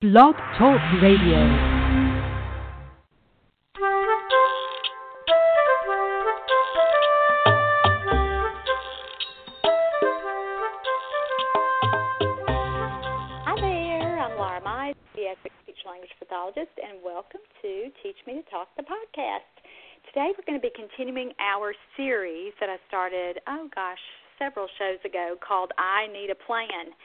Blog Talk Radio. Hi there, I'm Laura Mize, pediatric speech language pathologist, and welcome to Teach Me to Talk the podcast. Today we're going to be continuing our series that I started, oh gosh, several shows ago called I Need a Plan.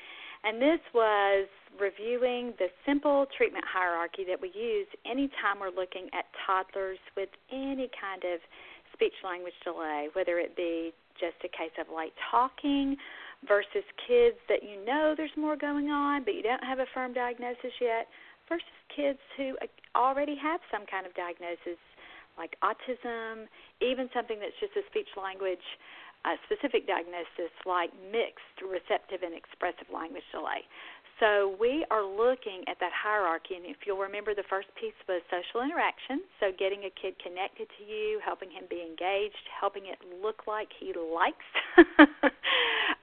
And this was reviewing the simple treatment hierarchy that we use anytime we're looking at toddlers with any kind of speech language delay, whether it be just a case of late talking versus kids that you know there's more going on, but you don't have a firm diagnosis yet, versus kids who uh, already have some kind of diagnosis like autism, even something that's just a speech language uh, specific diagnosis like mixed receptive and expressive language delay. So we are looking at that hierarchy, and if you'll remember, the first piece was social interaction. So getting a kid connected to you, helping him be engaged, helping it look like he likes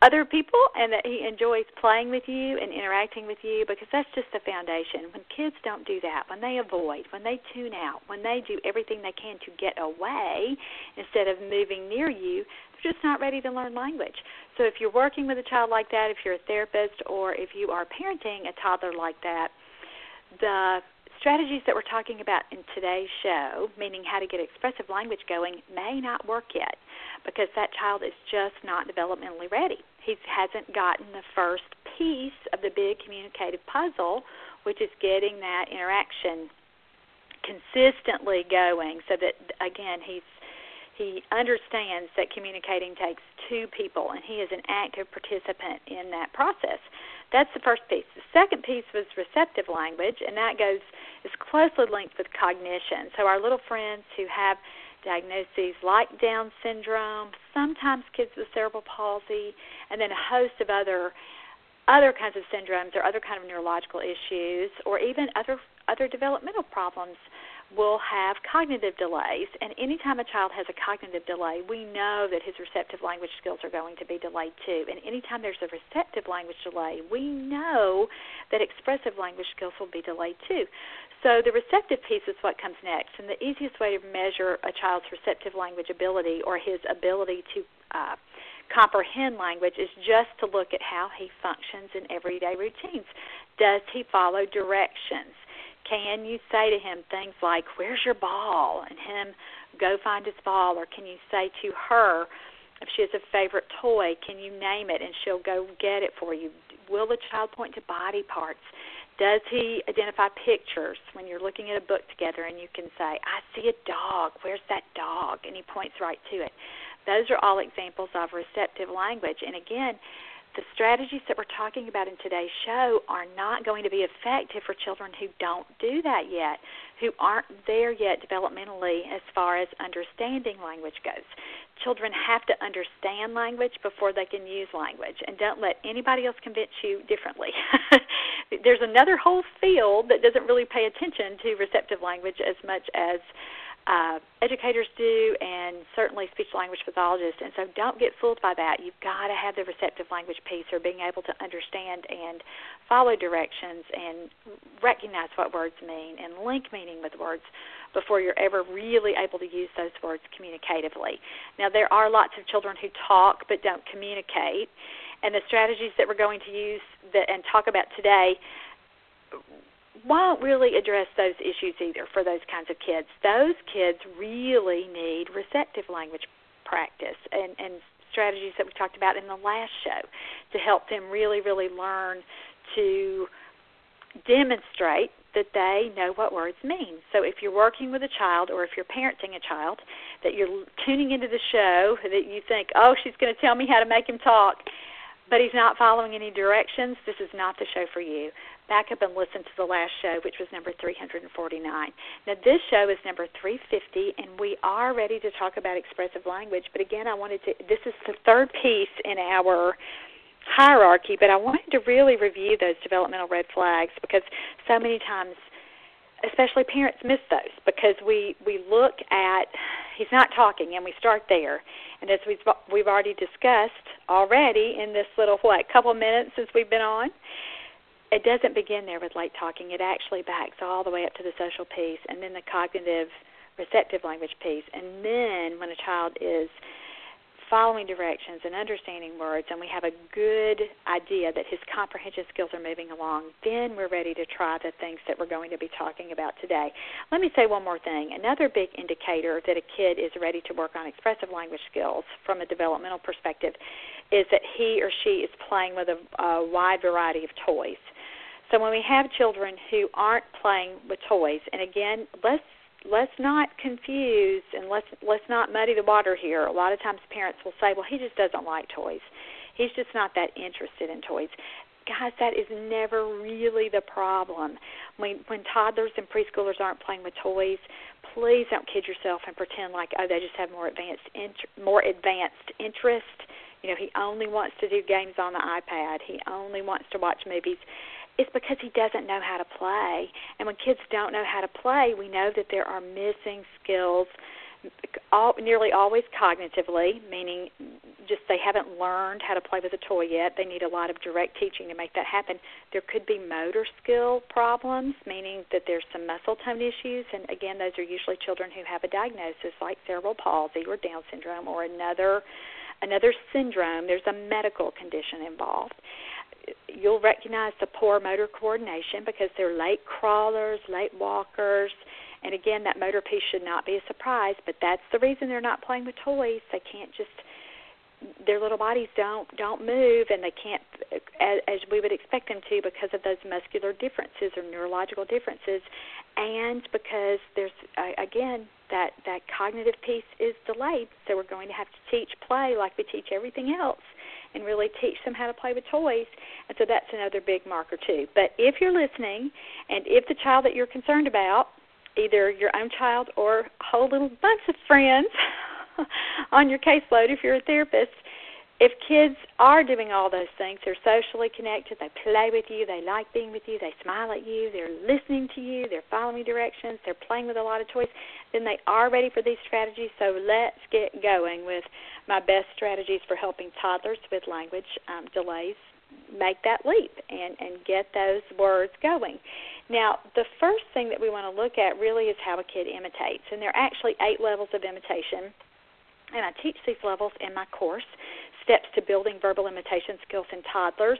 other people and that he enjoys playing with you and interacting with you, because that's just the foundation. When kids don't do that, when they avoid, when they tune out, when they do everything they can to get away instead of moving near you, just not ready to learn language. So if you're working with a child like that, if you're a therapist, or if you are parenting a toddler like that, the strategies that we're talking about in today's show, meaning how to get expressive language going, may not work yet because that child is just not developmentally ready. He hasn't gotten the first piece of the big communicative puzzle, which is getting that interaction consistently going so that again he's he understands that communicating takes two people, and he is an active participant in that process. That's the first piece. The second piece was receptive language, and that goes is closely linked with cognition. So our little friends who have diagnoses like Down syndrome, sometimes kids with cerebral palsy, and then a host of other other kinds of syndromes or other kind of neurological issues, or even other other developmental problems will have cognitive delays. And anytime a child has a cognitive delay, we know that his receptive language skills are going to be delayed too. And anytime there's a receptive language delay, we know that expressive language skills will be delayed too. So the receptive piece is what comes next. And the easiest way to measure a child's receptive language ability or his ability to uh, comprehend language is just to look at how he functions in everyday routines. Does he follow directions? Can you say to him things like, Where's your ball? and him go find his ball? Or can you say to her, if she has a favorite toy, can you name it and she'll go get it for you? Will the child point to body parts? Does he identify pictures when you're looking at a book together and you can say, I see a dog, where's that dog? And he points right to it. Those are all examples of receptive language. And again, the strategies that we're talking about in today's show are not going to be effective for children who don't do that yet, who aren't there yet developmentally as far as understanding language goes. Children have to understand language before they can use language, and don't let anybody else convince you differently. There's another whole field that doesn't really pay attention to receptive language as much as uh, educators do, and certainly speech language pathologists. And so don't get fooled by that. You've got to have the receptive language piece, or being able to understand and follow directions and recognize what words mean and link meaning with words before you're ever really able to use those words communicatively. Now, there are lots of children who talk but don't communicate, and the strategies that we're going to use that, and talk about today won't really address those issues either for those kinds of kids. Those kids really need receptive language practice and, and strategies that we talked about in the last show to help them really, really learn to demonstrate that they know what words mean. So if you're working with a child or if you're parenting a child that you're tuning into the show that you think, "Oh, she's going to tell me how to make him talk," but he's not following any directions, this is not the show for you back up and listen to the last show, which was number 349. Now, this show is number 350, and we are ready to talk about expressive language. But again, I wanted to, this is the third piece in our hierarchy, but I wanted to really review those developmental red flags because so many times especially parents miss those because we we look at he's not talking and we start there and as we've we've already discussed already in this little what couple minutes since we've been on it doesn't begin there with late talking. It actually backs all the way up to the social piece and then the cognitive receptive language piece. And then when a child is following directions and understanding words and we have a good idea that his comprehension skills are moving along, then we're ready to try the things that we're going to be talking about today. Let me say one more thing. Another big indicator that a kid is ready to work on expressive language skills from a developmental perspective is that he or she is playing with a, a wide variety of toys. So when we have children who aren't playing with toys, and again, let's let's not confuse and let's let's not muddy the water here. A lot of times parents will say, "Well, he just doesn't like toys. He's just not that interested in toys." Guys, that is never really the problem. When when toddlers and preschoolers aren't playing with toys, please don't kid yourself and pretend like oh they just have more advanced int- more advanced interest. You know, he only wants to do games on the iPad. He only wants to watch movies it's because he doesn't know how to play. And when kids don't know how to play, we know that there are missing skills, all, nearly always cognitively, meaning just they haven't learned how to play with a toy yet. They need a lot of direct teaching to make that happen. There could be motor skill problems, meaning that there's some muscle tone issues. And again, those are usually children who have a diagnosis like cerebral palsy or Down syndrome or another another syndrome. There's a medical condition involved you'll recognize the poor motor coordination because they're late crawlers, late walkers, and again, that motor piece should not be a surprise. But that's the reason they're not playing with toys. They can't just their little bodies don't don't move and they can't as, as we would expect them to because of those muscular differences or neurological differences and because there's uh, again that that cognitive piece is delayed so we're going to have to teach play like we teach everything else and really teach them how to play with toys. And so that's another big marker too. But if you're listening, and if the child that you're concerned about, either your own child or a whole little bunch of friends on your caseload, if you're a therapist, if kids are doing all those things, they're socially connected, they play with you, they like being with you, they smile at you, they're listening to you, they're following directions, they're playing with a lot of toys, then they are ready for these strategies. So let's get going with my best strategies for helping toddlers with language um, delays make that leap and, and get those words going. Now, the first thing that we want to look at really is how a kid imitates. And there are actually eight levels of imitation. And I teach these levels in my course steps to building verbal imitation skills in toddlers,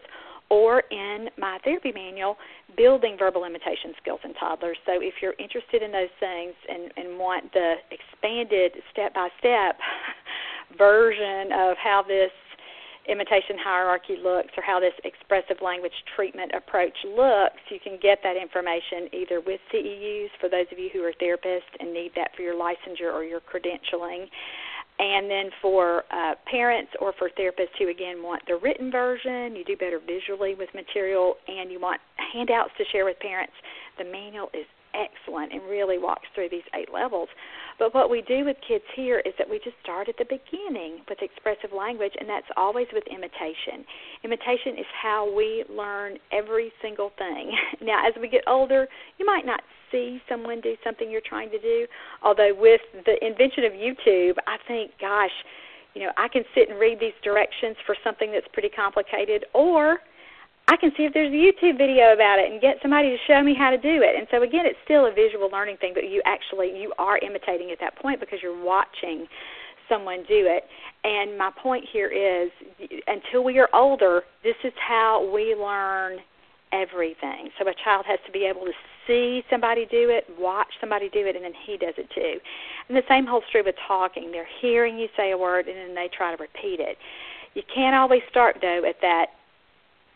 or in my therapy manual, Building Verbal Imitation Skills in Toddlers. So if you're interested in those things and, and want the expanded step by step version of how this imitation hierarchy looks or how this expressive language treatment approach looks, you can get that information either with CEUs for those of you who are therapists and need that for your licensure or your credentialing and then for uh, parents or for therapists who, again, want the written version, you do better visually with material, and you want handouts to share with parents, the manual is excellent and really walks through these eight levels. But what we do with kids here is that we just start at the beginning with expressive language, and that's always with imitation. Imitation is how we learn every single thing. Now, as we get older, you might not see someone do something you're trying to do. Although with the invention of YouTube, I think, gosh, you know, I can sit and read these directions for something that's pretty complicated, or I can see if there's a YouTube video about it and get somebody to show me how to do it. And so again, it's still a visual learning thing, but you actually you are imitating at that point because you're watching someone do it. And my point here is until we are older, this is how we learn everything. So a child has to be able to see somebody do it, watch somebody do it, and then he does it too. And the same holds true with talking. They're hearing you say a word and then they try to repeat it. You can't always start though at that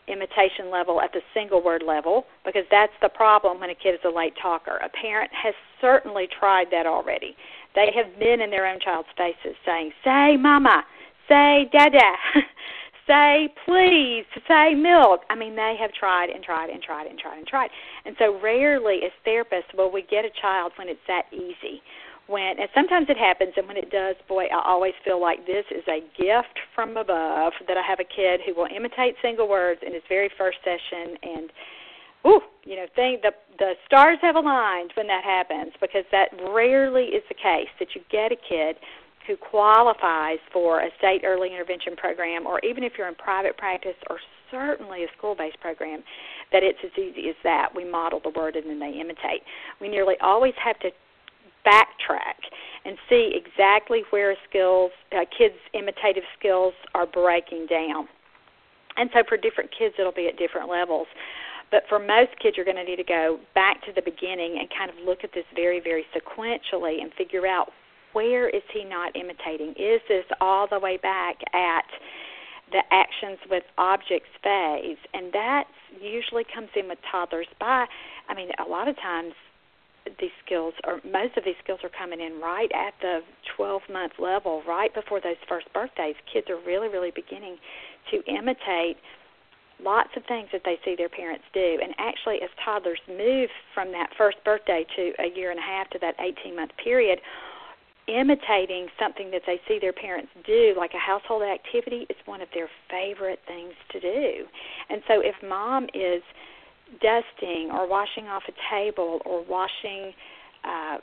imitation level at the single word level because that's the problem when a kid is a late talker. A parent has certainly tried that already. They have been in their own child's faces saying, "Say mama, say dada." say please, say milk. I mean, they have tried and tried and tried and tried and tried. And so rarely as therapists will we get a child when it's that easy. When and sometimes it happens and when it does, boy, I always feel like this is a gift from above that I have a kid who will imitate single words in his very first session and ooh, you know, think the the stars have aligned when that happens because that rarely is the case that you get a kid who qualifies for a state early intervention program, or even if you're in private practice or certainly a school based program, that it's as easy as that. We model the word and then they imitate. We nearly always have to backtrack and see exactly where skills, uh, kids' imitative skills are breaking down. And so for different kids, it'll be at different levels. But for most kids, you're going to need to go back to the beginning and kind of look at this very, very sequentially and figure out where is he not imitating? Is this all the way back at the actions with objects phase? And that usually comes in with toddlers by, I mean, a lot of times these skills or most of these skills are coming in right at the 12 month level right before those first birthdays kids are really really beginning to imitate lots of things that they see their parents do and actually as toddlers move from that first birthday to a year and a half to that 18 month period imitating something that they see their parents do, like a household activity, is one of their favorite things to do. And so if mom is dusting or washing off a table or washing um,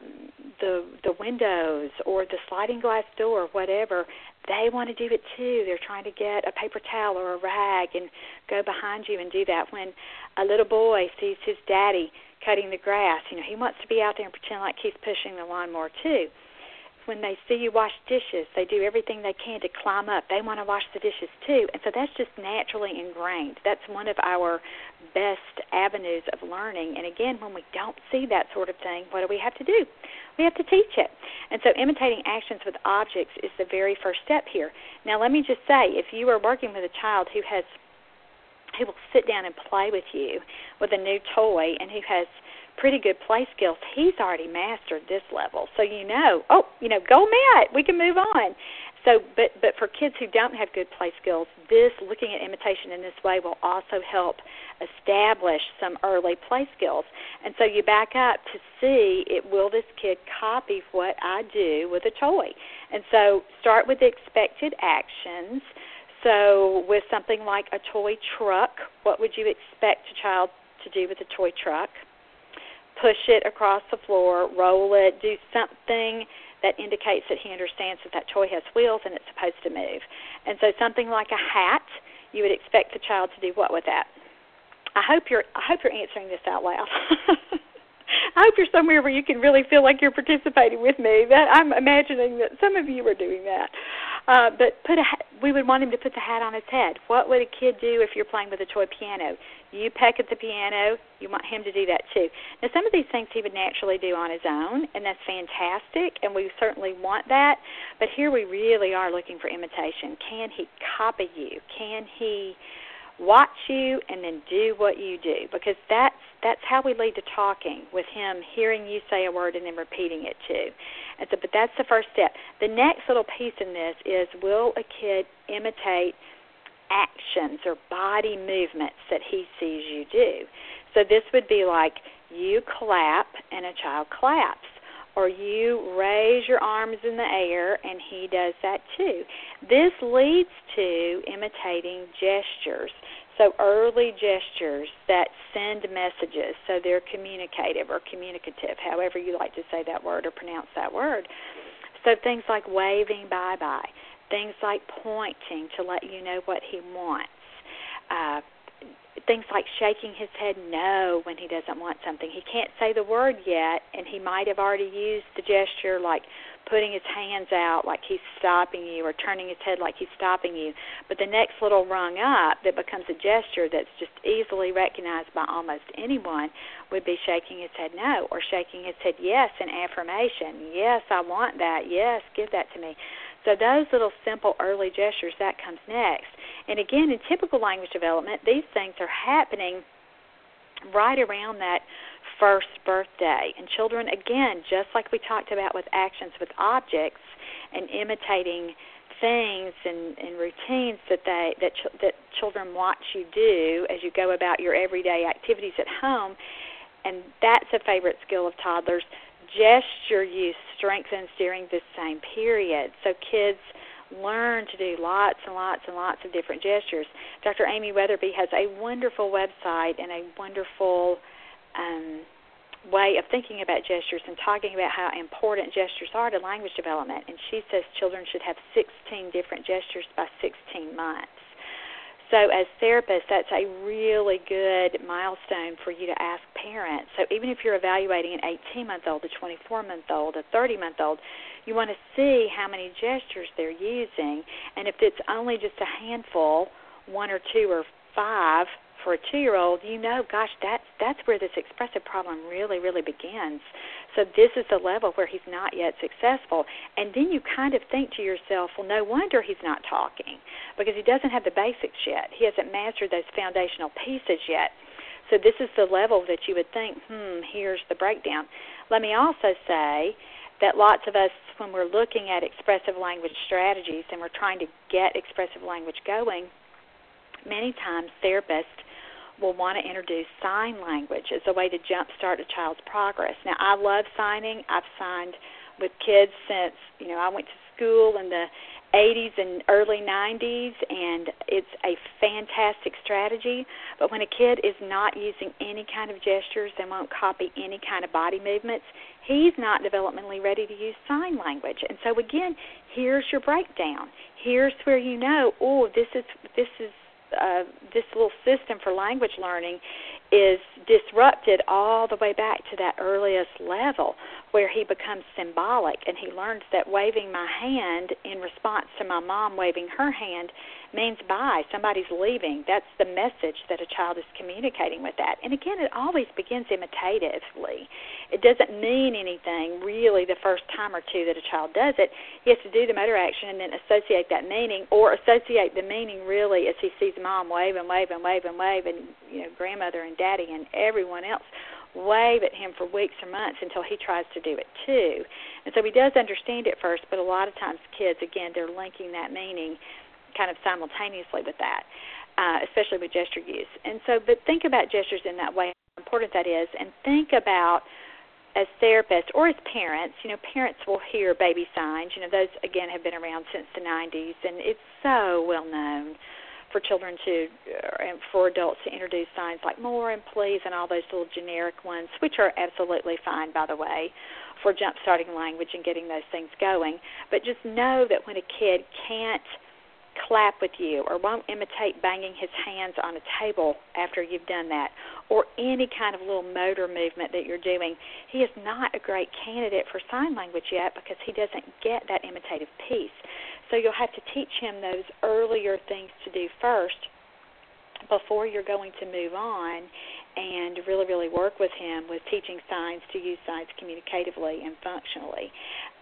the the windows or the sliding glass door, whatever, they want to do it too. They're trying to get a paper towel or a rag and go behind you and do that. When a little boy sees his daddy cutting the grass, you know, he wants to be out there and pretend like he's pushing the lawnmower too when they see you wash dishes, they do everything they can to climb up. They want to wash the dishes too. And so that's just naturally ingrained. That's one of our best avenues of learning. And again, when we don't see that sort of thing, what do we have to do? We have to teach it. And so imitating actions with objects is the very first step here. Now, let me just say if you are working with a child who has who will sit down and play with you with a new toy and who has pretty good play skills, he's already mastered this level. So you know, oh, you know, go Matt, we can move on. So, but but for kids who don't have good play skills, this looking at imitation in this way will also help establish some early play skills. And so you back up to see it will this kid copy what I do with a toy. And so start with the expected actions. So with something like a toy truck, what would you expect a child to do with a toy truck? push it across the floor, roll it, do something that indicates that he understands that that toy has wheels and it's supposed to move. And so something like a hat, you would expect the child to do what with that? I hope you're I hope you're answering this out loud. I hope you're somewhere where you can really feel like you're participating with me. That I'm imagining that some of you are doing that. Uh, but put a we would want him to put the hat on his head. What would a kid do if you're playing with a toy piano? You peck at the piano. You want him to do that too. Now, some of these things he would naturally do on his own, and that's fantastic, and we certainly want that. But here we really are looking for imitation. Can he copy you? Can he watch you and then do what you do? Because that's that's how we lead to talking with him, hearing you say a word and then repeating it too. And so, but that's the first step. The next little piece in this is will a kid imitate actions or body movements that he sees you do? So this would be like you clap and a child claps or you raise your arms in the air and he does that too. This leads to imitating gestures. So early gestures that send messages, so they're communicative or communicative, however you like to say that word or pronounce that word. So things like waving bye bye, things like pointing to let you know what he wants, uh, things like shaking his head no when he doesn't want something. He can't say the word yet, and he might have already used the gesture like putting his hands out like he's stopping you or turning his head like he's stopping you. But the next little rung up that becomes a gesture that's just easily recognized by almost anyone would be shaking his head no or shaking his head yes in affirmation. Yes, I want that. Yes, give that to me. So those little simple early gestures that comes next. And again, in typical language development, these things are happening right around that first birthday. And children, again, just like we talked about with actions with objects and imitating things and, and routines that they that ch- that children watch you do as you go about your everyday activities at home, and that's a favorite skill of toddlers. Gesture use strengthens during this same period, so kids learn to do lots and lots and lots of different gestures. Dr. Amy Wetherby has a wonderful website and a wonderful um, way of thinking about gestures and talking about how important gestures are to language development. And she says children should have 16 different gestures by 16 months. So, as therapists, that's a really good milestone for you to ask parents. So, even if you're evaluating an 18 month old, a 24 month old, a 30 month old, you want to see how many gestures they're using. And if it's only just a handful, one or two or five, for a two year old, you know, gosh, that's that's where this expressive problem really, really begins. So this is the level where he's not yet successful. And then you kind of think to yourself, well, no wonder he's not talking because he doesn't have the basics yet. He hasn't mastered those foundational pieces yet. So this is the level that you would think, hmm, here's the breakdown. Let me also say that lots of us, when we're looking at expressive language strategies and we're trying to get expressive language going, many times therapists will want to introduce sign language as a way to jumpstart a child's progress. Now, I love signing. I've signed with kids since, you know, I went to school in the 80s and early 90s, and it's a fantastic strategy. But when a kid is not using any kind of gestures and won't copy any kind of body movements, he's not developmentally ready to use sign language. And so again, here's your breakdown. Here's where you know, oh, this is this is uh, this little system for language learning is disrupted all the way back to that earliest level where he becomes symbolic and he learns that waving my hand in response to my mom waving her hand means bye, somebody's leaving. That's the message that a child is communicating with that. And again, it always begins imitatively. It doesn't mean anything really the first time or two that a child does it. He has to do the motor action and then associate that meaning or associate the meaning really as he sees mom wave and wave and wave and wave and you know grandmother and daddy and everyone else wave at him for weeks or months until he tries to do it too. And so he does understand it first, but a lot of times kids again they're linking that meaning kind of simultaneously with that, uh, especially with gesture use. And so, but think about gestures in that way, how important that is, and think about as therapists or as parents, you know, parents will hear baby signs. You know, those again have been around since the 90s, and it's so well known for children to uh, and for adults to introduce signs like more and please and all those little generic ones, which are absolutely fine, by the way, for jump starting language and getting those things going. But just know that when a kid can't clap with you or won't imitate banging his hands on a table after you've done that or any kind of little motor movement that you're doing, he is not a great candidate for sign language yet because he doesn't get that imitative piece. So you'll have to teach him those earlier things to do first before you're going to move on and really, really work with him with teaching signs to use signs communicatively and functionally.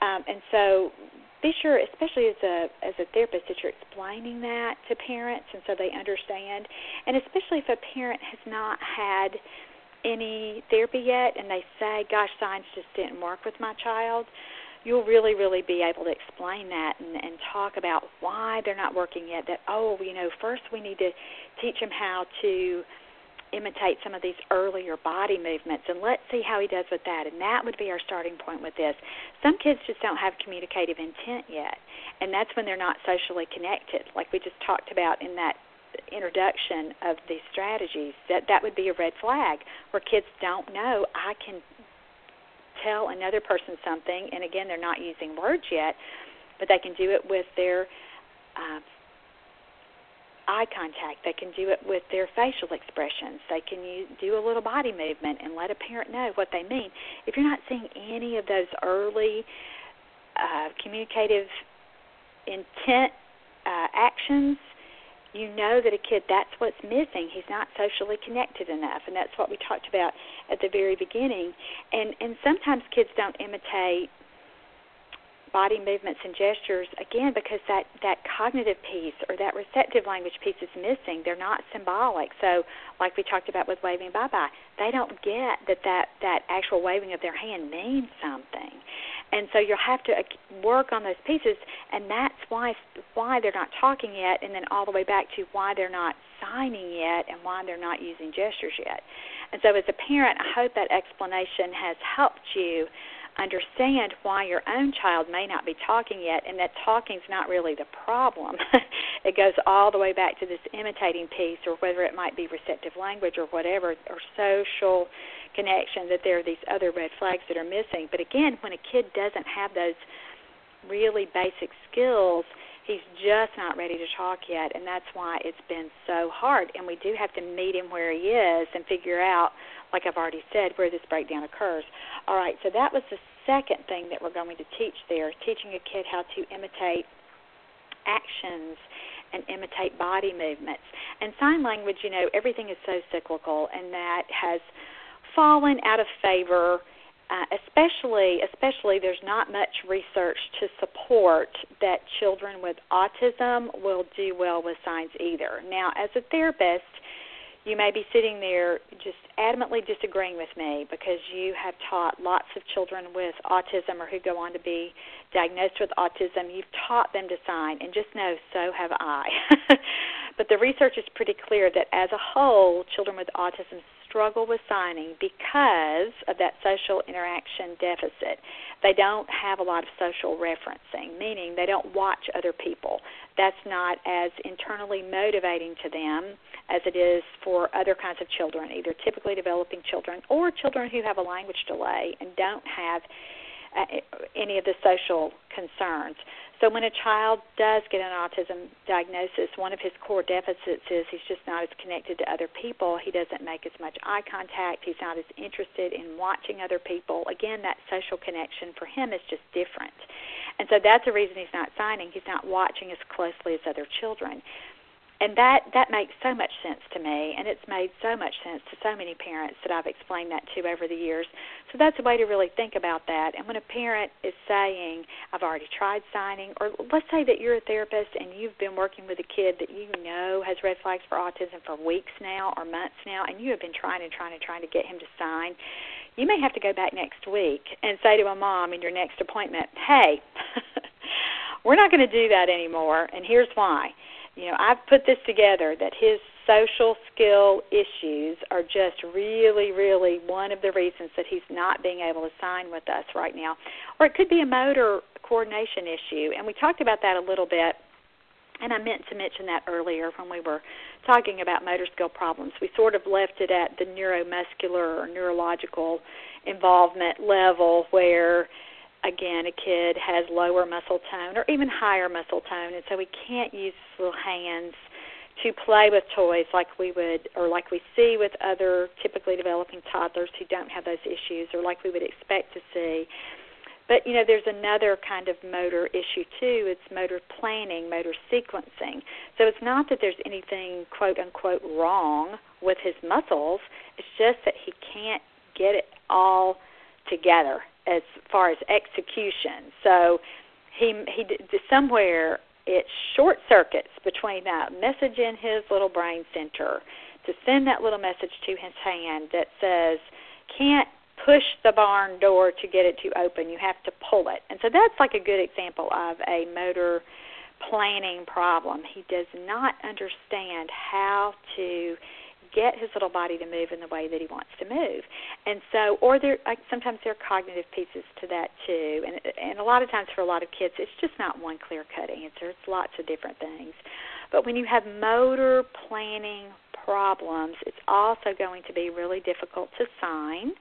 Um, and so be sure, especially as a as a therapist, that you're explaining that to parents, and so they understand. And especially if a parent has not had any therapy yet, and they say, "Gosh, signs just didn't work with my child," you'll really, really be able to explain that and, and talk about why they're not working yet. That oh, you know, first we need to teach them how to imitate some of these earlier body movements and let's see how he does with that and that would be our starting point with this. Some kids just don't have communicative intent yet and that's when they're not socially connected like we just talked about in that introduction of these strategies. That that would be a red flag where kids don't know i can tell another person something and again they're not using words yet but they can do it with their uh, eye contact. They can do it with their facial expressions. They can use, do a little body movement and let a parent know what they mean. If you're not seeing any of those early uh, communicative intent uh, actions, you know that a kid that's what's missing. He's not socially connected enough, and that's what we talked about at the very beginning. And and sometimes kids don't imitate body movements and gestures again because that that cognitive piece or that receptive language piece is missing. They're not symbolic. So like we talked about with waving bye bye they don't get that that that actual waving of their hand means something. And so you'll have to work on those pieces and that's why why they're not talking yet and then all the way back to why they're not signing yet and why they're not using gestures yet. And so as a parent i hope that explanation has helped you understand why your own child may not be talking yet and that talking's not really the problem. it goes all the way back to this imitating piece or whether it might be receptive language or whatever or social connection that there are these other red flags that are missing. But again, when a kid doesn't have those really basic skills, he's just not ready to talk yet and that's why it's been so hard and we do have to meet him where he is and figure out like I've already said where this breakdown occurs. All right, so that was the second thing that we're going to teach there, teaching a kid how to imitate actions and imitate body movements. And sign language, you know, everything is so cyclical and that has fallen out of favor uh, especially especially there's not much research to support that children with autism will do well with signs either. Now, as a therapist, you may be sitting there just adamantly disagreeing with me because you have taught lots of children with autism or who go on to be diagnosed with autism. You've taught them to sign, and just know so have I. but the research is pretty clear that as a whole, children with autism struggle with signing because of that social interaction deficit. They don't have a lot of social referencing, meaning they don't watch other people. That's not as internally motivating to them as it is for other kinds of children, either typically developing children or children who have a language delay and don't have uh, any of the social concerns. So when a child does get an autism diagnosis, one of his core deficits is he's just not as connected to other people. He doesn't make as much eye contact. He's not as interested in watching other people. Again, that social connection for him is just different. And so that's the reason he's not signing. He's not watching as closely as other children and that that makes so much sense to me and it's made so much sense to so many parents that I've explained that to over the years. So that's a way to really think about that. And when a parent is saying, I've already tried signing or let's say that you're a therapist and you've been working with a kid that you know has red flags for autism for weeks now or months now and you have been trying and trying and trying to get him to sign, you may have to go back next week and say to a mom in your next appointment, "Hey, we're not going to do that anymore and here's why." You know, I've put this together that his social skill issues are just really, really one of the reasons that he's not being able to sign with us right now. Or it could be a motor coordination issue. And we talked about that a little bit. And I meant to mention that earlier when we were talking about motor skill problems. We sort of left it at the neuromuscular or neurological involvement level where again, a kid has lower muscle tone or even higher muscle tone, and so we can't use his little hands to play with toys like we would or like we see with other typically developing toddlers who don't have those issues or like we would expect to see. But you know, there's another kind of motor issue too. It's motor planning, motor sequencing. So it's not that there's anything quote unquote wrong with his muscles. It's just that he can't get it all together as far as execution. So he he somewhere it short circuits between that message in his little brain center to send that little message to his hand that says can't push the barn door to get it to open. You have to pull it. And so that's like a good example of a motor planning problem. He does not understand how to get his little body to move in the way that he wants to move. And so, or there, like sometimes there are cognitive pieces to that too. And and a lot of times for a lot of kids, it's just not one clear cut answer. It's lots of different things. But when you have motor planning problems, it's also going to be really difficult to sign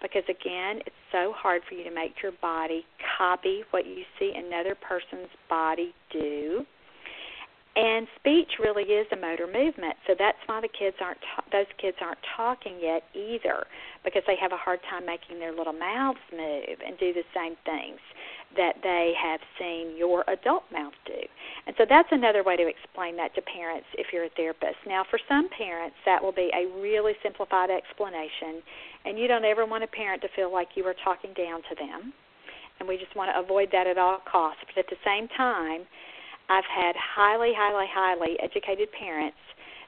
because again, it's so hard for you to make your body copy what you see another person's body do. And speech really is a motor movement, so that's why the kids aren't ta- those kids aren't talking yet either, because they have a hard time making their little mouths move and do the same things that they have seen your adult mouth do. And so that's another way to explain that to parents if you're a therapist. Now, for some parents, that will be a really simplified explanation, and you don't ever want a parent to feel like you are talking down to them. And we just want to avoid that at all costs. But at the same time, I've had highly, highly, highly educated parents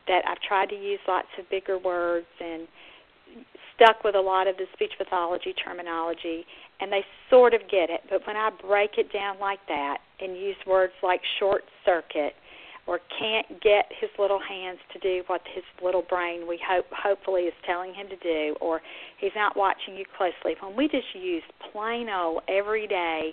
that I've tried to use lots of bigger words and stuck with a lot of the speech pathology terminology, and they sort of get it. But when I break it down like that and use words like short circuit or can't get his little hands to do what his little brain we hope hopefully is telling him to do or he's not watching you closely when we just use plain old everyday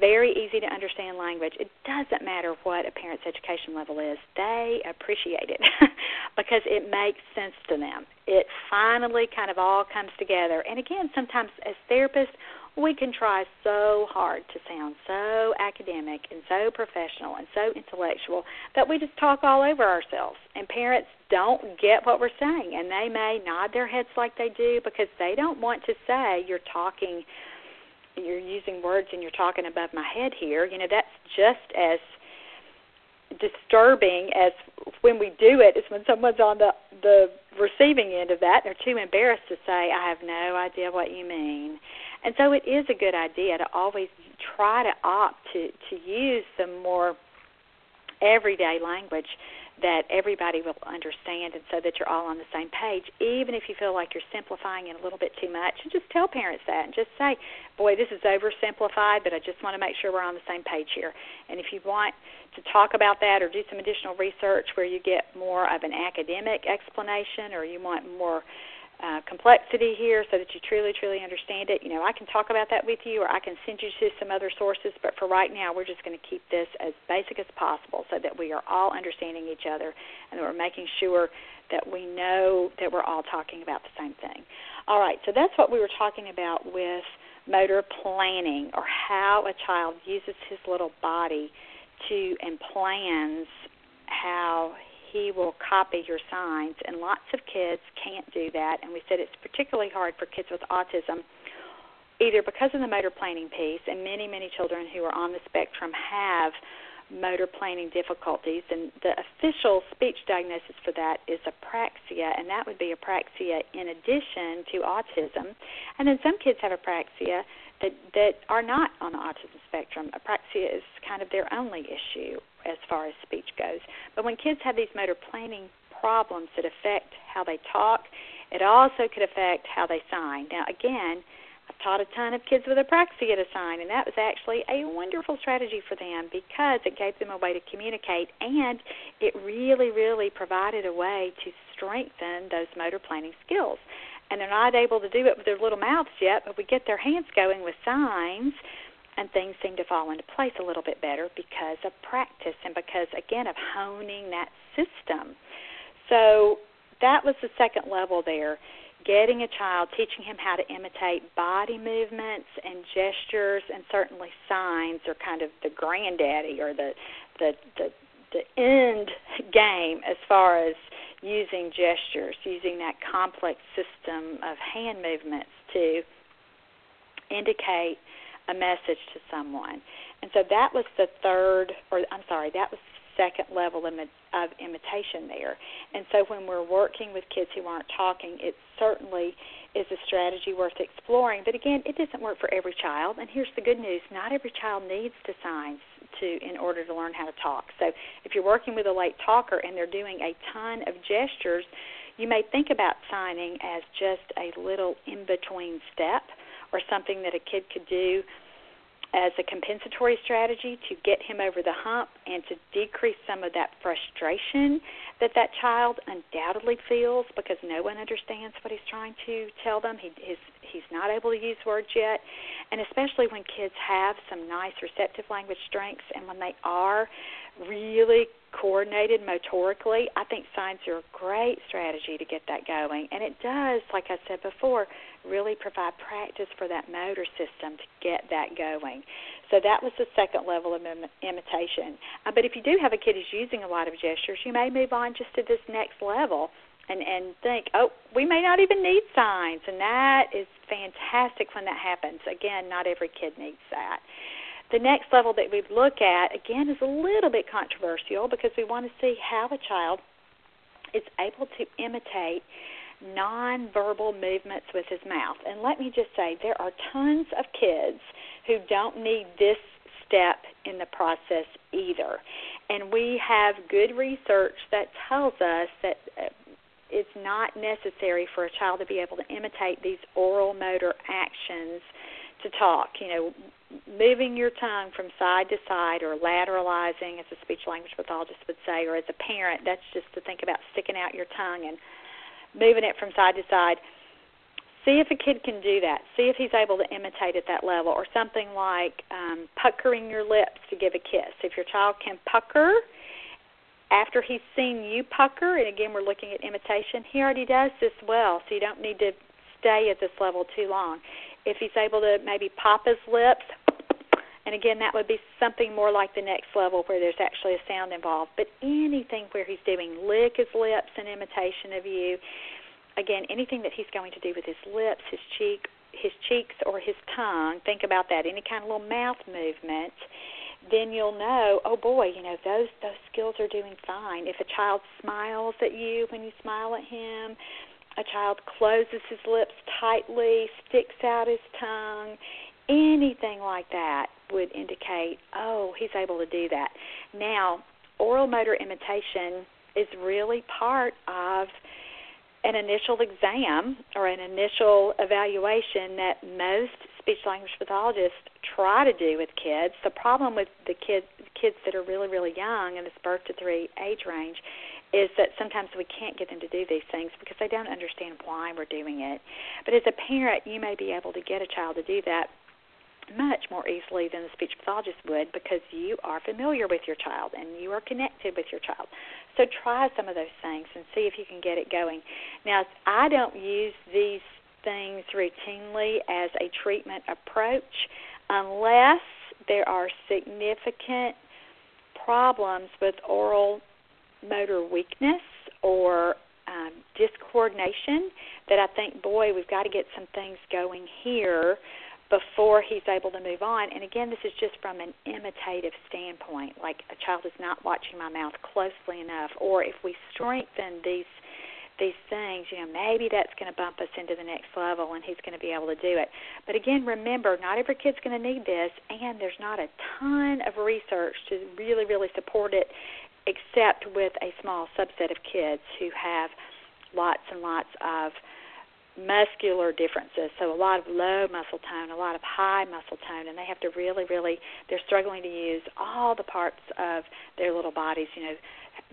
very easy to understand language. It doesn't matter what a parent's education level is. They appreciate it because it makes sense to them. It finally kind of all comes together. And again sometimes as therapists we can try so hard to sound so academic and so professional and so intellectual that we just talk all over ourselves. And parents don't get what we're saying, and they may nod their heads like they do because they don't want to say you're talking, you're using words and you're talking above my head here. You know, that's just as disturbing as when we do it is when someone's on the the receiving end of that they're too embarrassed to say i have no idea what you mean and so it is a good idea to always try to opt to to use some more everyday language that everybody will understand and so that you're all on the same page even if you feel like you're simplifying it a little bit too much. And just tell parents that and just say boy this is oversimplified but i just want to make sure we're on the same page here. And if you want to talk about that or do some additional research where you get more of an academic explanation or you want more uh, complexity here so that you truly, truly understand it. You know, I can talk about that with you or I can send you to some other sources, but for right now, we're just going to keep this as basic as possible so that we are all understanding each other and that we're making sure that we know that we're all talking about the same thing. All right, so that's what we were talking about with motor planning or how a child uses his little body to and plans how he will copy your signs, and lots of kids can't do that. And we said it's particularly hard for kids with autism, either because of the motor planning piece, and many, many children who are on the spectrum have motor planning difficulties. And the official speech diagnosis for that is apraxia, and that would be apraxia in addition to autism. And then some kids have apraxia that that are not on the autism spectrum. Apraxia is kind of their only issue as far as speech goes. But when kids have these motor planning problems that affect how they talk, it also could affect how they sign. Now, again, I've taught a ton of kids with apraxia to sign, and that was actually a wonderful strategy for them because it gave them a way to communicate, and it really, really provided a way to strengthen those motor planning skills. And they're not able to do it with their little mouths yet, but we get their hands going with signs and things seem to fall into place a little bit better because of practice and because again of honing that system. So that was the second level there. Getting a child, teaching him how to imitate body movements and gestures, and certainly signs are kind of the granddaddy or the the the, the end game as far as using gestures, using that complex system of hand movements to indicate a message to someone. And so that was the third, or I'm sorry, that was the second level of, imitation there. And so when we're working with kids who aren't talking, it certainly is a strategy worth exploring. But again, it doesn't work for every child. And here's the good news: not every child needs to sign to in order to learn how to talk. So if you're working with a late talker and they're doing a ton of gestures, you may think about signing as just a little in between step or something that a kid could do as a compensatory strategy to get him over the hump and to decrease some of that frustration that that child undoubtedly feels because no one understands what he's trying to tell them. He his, he's not able to use words yet, and especially when kids have some nice receptive language strengths and when they are really coordinated motorically, I think signs are a great strategy to get that going. And it does, like I said before, really provide practice for that motor system to get that going. So that was the second level of Im- imitation. Uh, but if you do have a kid who's using a lot of gestures, you may move on just to this next level and and think, oh, we may not even need signs, and that is fantastic when that happens. Again, not every kid needs that. The next level that we look at, again, is a little bit controversial because we want to see how a child is able to imitate nonverbal movements with his mouth. And let me just say, there are tons of kids who don't need this step in the process either. And we have good research that tells us that uh, it's not necessary for a child to be able to imitate these oral motor actions to talk. You know, moving your tongue from side to side or lateralizing, as a speech language pathologist would say, or as a parent, that's just to think about sticking out your tongue and moving it from side to side. See if a kid can do that. See if he's able to imitate at that level, or something like um, puckering your lips to give a kiss. If your child can pucker after he's seen you pucker, and again we're looking at imitation, he already does this well, so you don't need to stay at this level too long. If he's able to maybe pop his lips, and again, that would be something more like the next level where there's actually a sound involved. But anything where he's doing lick his lips in imitation of you, again, anything that he's going to do with his lips, his cheek, his cheeks, or his tongue, think about that. Any kind of little mouth movement, then you'll know, oh boy, you know those those skills are doing fine. If a child smiles at you when you smile at him, a child closes his lips tightly, sticks out his tongue, anything like that would indicate, oh, he's able to do that. Now, oral motor imitation is really part of an initial exam or an initial evaluation that most speech language pathologists try to do with kids. The problem with the kids kids that are really really young in this birth to 3 age range is that sometimes we can't get them to do these things because they don't understand why we're doing it. But as a parent, you may be able to get a child to do that much more easily than the speech pathologist would because you are familiar with your child and you are connected with your child. So try some of those things and see if you can get it going. Now, I don't use these things routinely as a treatment approach unless there are significant problems with oral motor weakness or um, discoordination that I think, boy, we've got to get some things going here before he's able to move on. And again, this is just from an imitative standpoint. Like a child is not watching my mouth closely enough, or if we strengthen these these things, you know, maybe that's going to bump us into the next level and he's going to be able to do it. But again, remember, not every kid's going to need this, and there's not a ton of research to really, really support it, except with a small subset of kids who have lots and lots of muscular differences. So a lot of low muscle tone, a lot of high muscle tone, and they have to really, really, they're struggling to use all the parts of their little bodies. You know,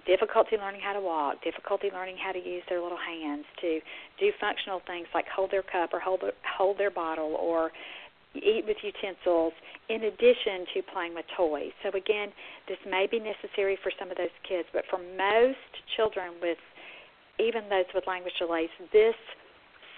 difficulty learning how to walk, difficulty learning how to use their little hands to do functional things like hold their cup or hold hold their bottle or eat with utensils in addition to playing with toys. So again, this may be necessary for some of those kids, but for most children with even those with language delays, this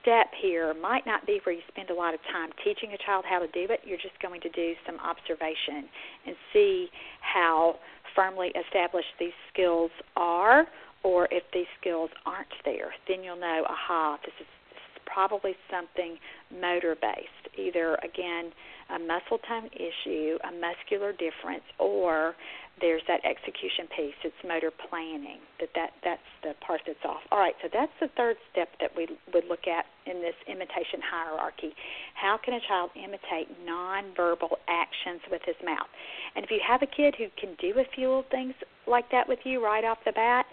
step here might not be where you spend a lot of time teaching a child how to do it. You're just going to do some observation and see how firmly established these skills are or if these skills aren't there. Then you'll know, aha, this is, this is probably something motor based. Either, again, a muscle tone issue, a muscular difference, or there's that execution piece. It's motor planning. That that that's the part that's off. All right, so that's the third step that we would look at in this imitation hierarchy. How can a child imitate nonverbal actions with his mouth? And if you have a kid who can do a few things like that with you right off the bat,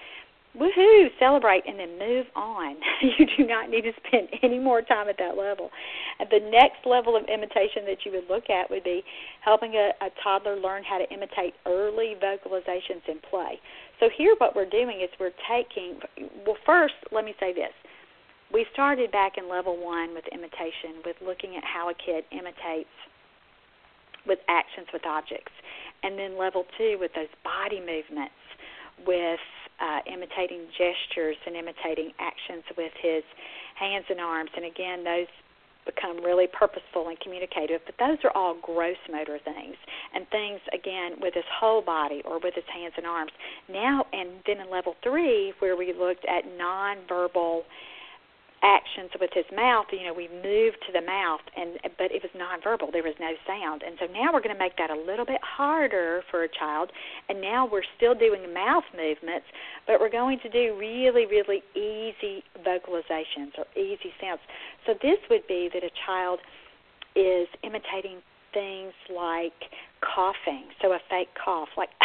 woohoo, celebrate, and then move on. you do not need to spend any more time at that level. The next level of imitation that you would look at would be helping a, a toddler learn how to imitate early vocalizations in play. So here, what we're doing is we're taking. Well, first, let me say this. We started back in level one with imitation, with looking at how a kid imitates with actions with objects, and then level two with those body movements with uh, imitating gestures and imitating actions with his hands and arms. And again, those become really purposeful and communicative, but those are all gross motor things and things again with his whole body or with his hands and arms. Now and then in level three, where we looked at nonverbal actions with his mouth, you know, we moved to the mouth, and but it was nonverbal. There was no sound, and so now we're going to make that a little bit harder for a child. And now we're still doing mouth movements, but we're going to do really, really easy vocalizations or easy sounds. So this would be that a child is imitating things like coughing, so a fake cough, like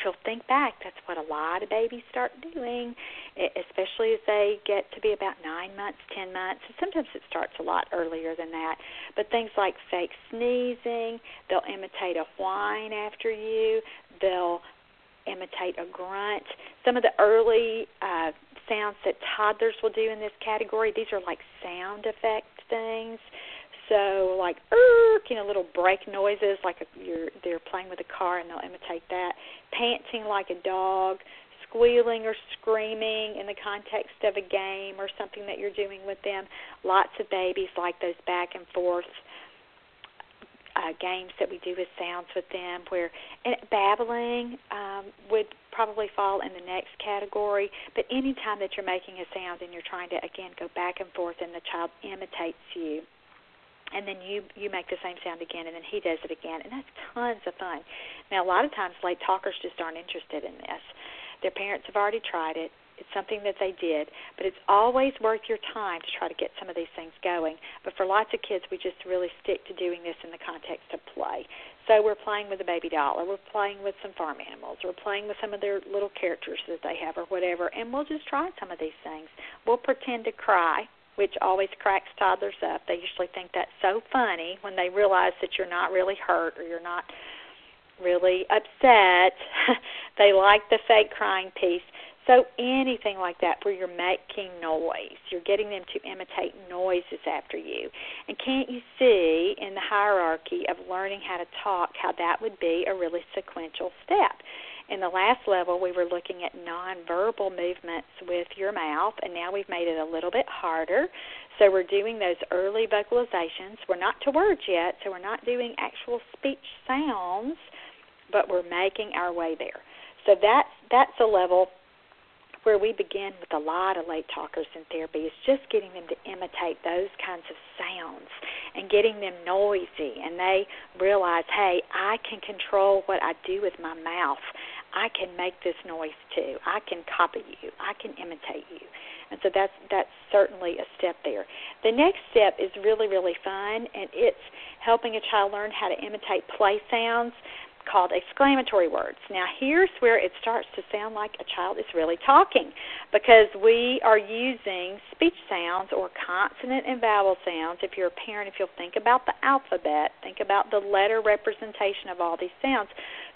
if you'll think back, that's what a lot of babies start doing, especially as they get to be about nine months, ten months. And sometimes it starts a lot earlier than that. But things like fake sneezing, they'll imitate a whine after you, they'll imitate a grunt. Some of the early uh, sounds that toddlers will do in this category, these are like sound effect things. So like er, you know, little brake noises, like a, you're they're playing with a car and they'll imitate that. Panting like a dog, squealing or screaming in the context of a game or something that you're doing with them. Lots of babies like those back and forth uh, games that we do with sounds with them where and babbling um, would probably fall in the next category but anytime that you're making a sound and you're trying to again go back and forth and the child imitates you and then you you make the same sound again and then he does it again and that's tons of fun now a lot of times late talkers just aren't interested in this their parents have already tried it it's something that they did, but it's always worth your time to try to get some of these things going. But for lots of kids, we just really stick to doing this in the context of play. So we're playing with a baby doll, or we're playing with some farm animals, or playing with some of their little characters that they have, or whatever, and we'll just try some of these things. We'll pretend to cry, which always cracks toddlers up. They usually think that's so funny when they realize that you're not really hurt or you're not really upset. they like the fake crying piece. So anything like that where you're making noise, you're getting them to imitate noises after you. And can't you see in the hierarchy of learning how to talk how that would be a really sequential step? In the last level, we were looking at nonverbal movements with your mouth, and now we've made it a little bit harder. So we're doing those early vocalizations. We're not to words yet, so we're not doing actual speech sounds, but we're making our way there. So that's that's a level where we begin with a lot of late talkers in therapy is just getting them to imitate those kinds of sounds and getting them noisy and they realize, hey, I can control what I do with my mouth. I can make this noise too. I can copy you. I can imitate you. And so that's that's certainly a step there. The next step is really really fun and it's helping a child learn how to imitate play sounds called exclamatory words. Now, here's where it starts to sound like a child is really talking because we are using speech sounds or consonant and vowel sounds. If you're a parent, if you'll think about the alphabet, think about the letter representation of all these sounds.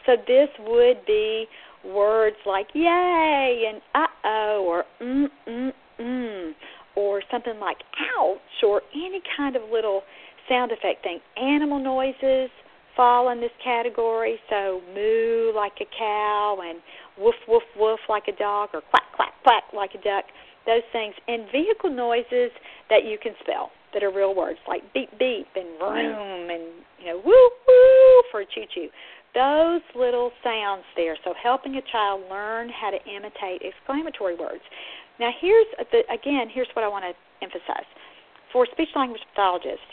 So, this would be words like yay and uh oh or mm mm mm or something like ouch or any kind of little sound effect thing. Animal noises fall in this category. So moo like a cow and woof woof woof like a dog or quack quack quack like a duck. Those things and vehicle noises that you can spell that are real words like beep beep and vroom and you know woo woo for a choo choo. Those little sounds there. So helping a child learn how to imitate exclamatory words. Now here's the, again here's what I want to emphasize. For speech language pathologists,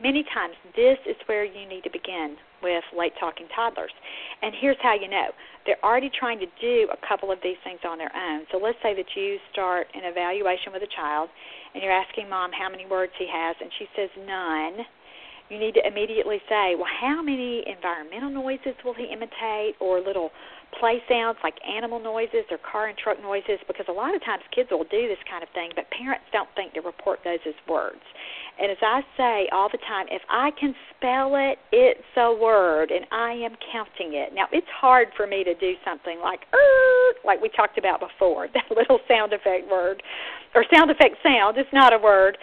many times this is where you need to begin with late talking toddlers. And here's how you know they're already trying to do a couple of these things on their own. So let's say that you start an evaluation with a child and you're asking mom how many words he has, and she says none. You need to immediately say, well, how many environmental noises will he imitate, or little play sounds like animal noises or car and truck noises because a lot of times kids will do this kind of thing, but parents don't think to report those as words. And as I say all the time, if I can spell it, it's a word, and I am counting it. Now, it's hard for me to do something like, er, like we talked about before, that little sound effect word, or sound effect sound. It's not a word.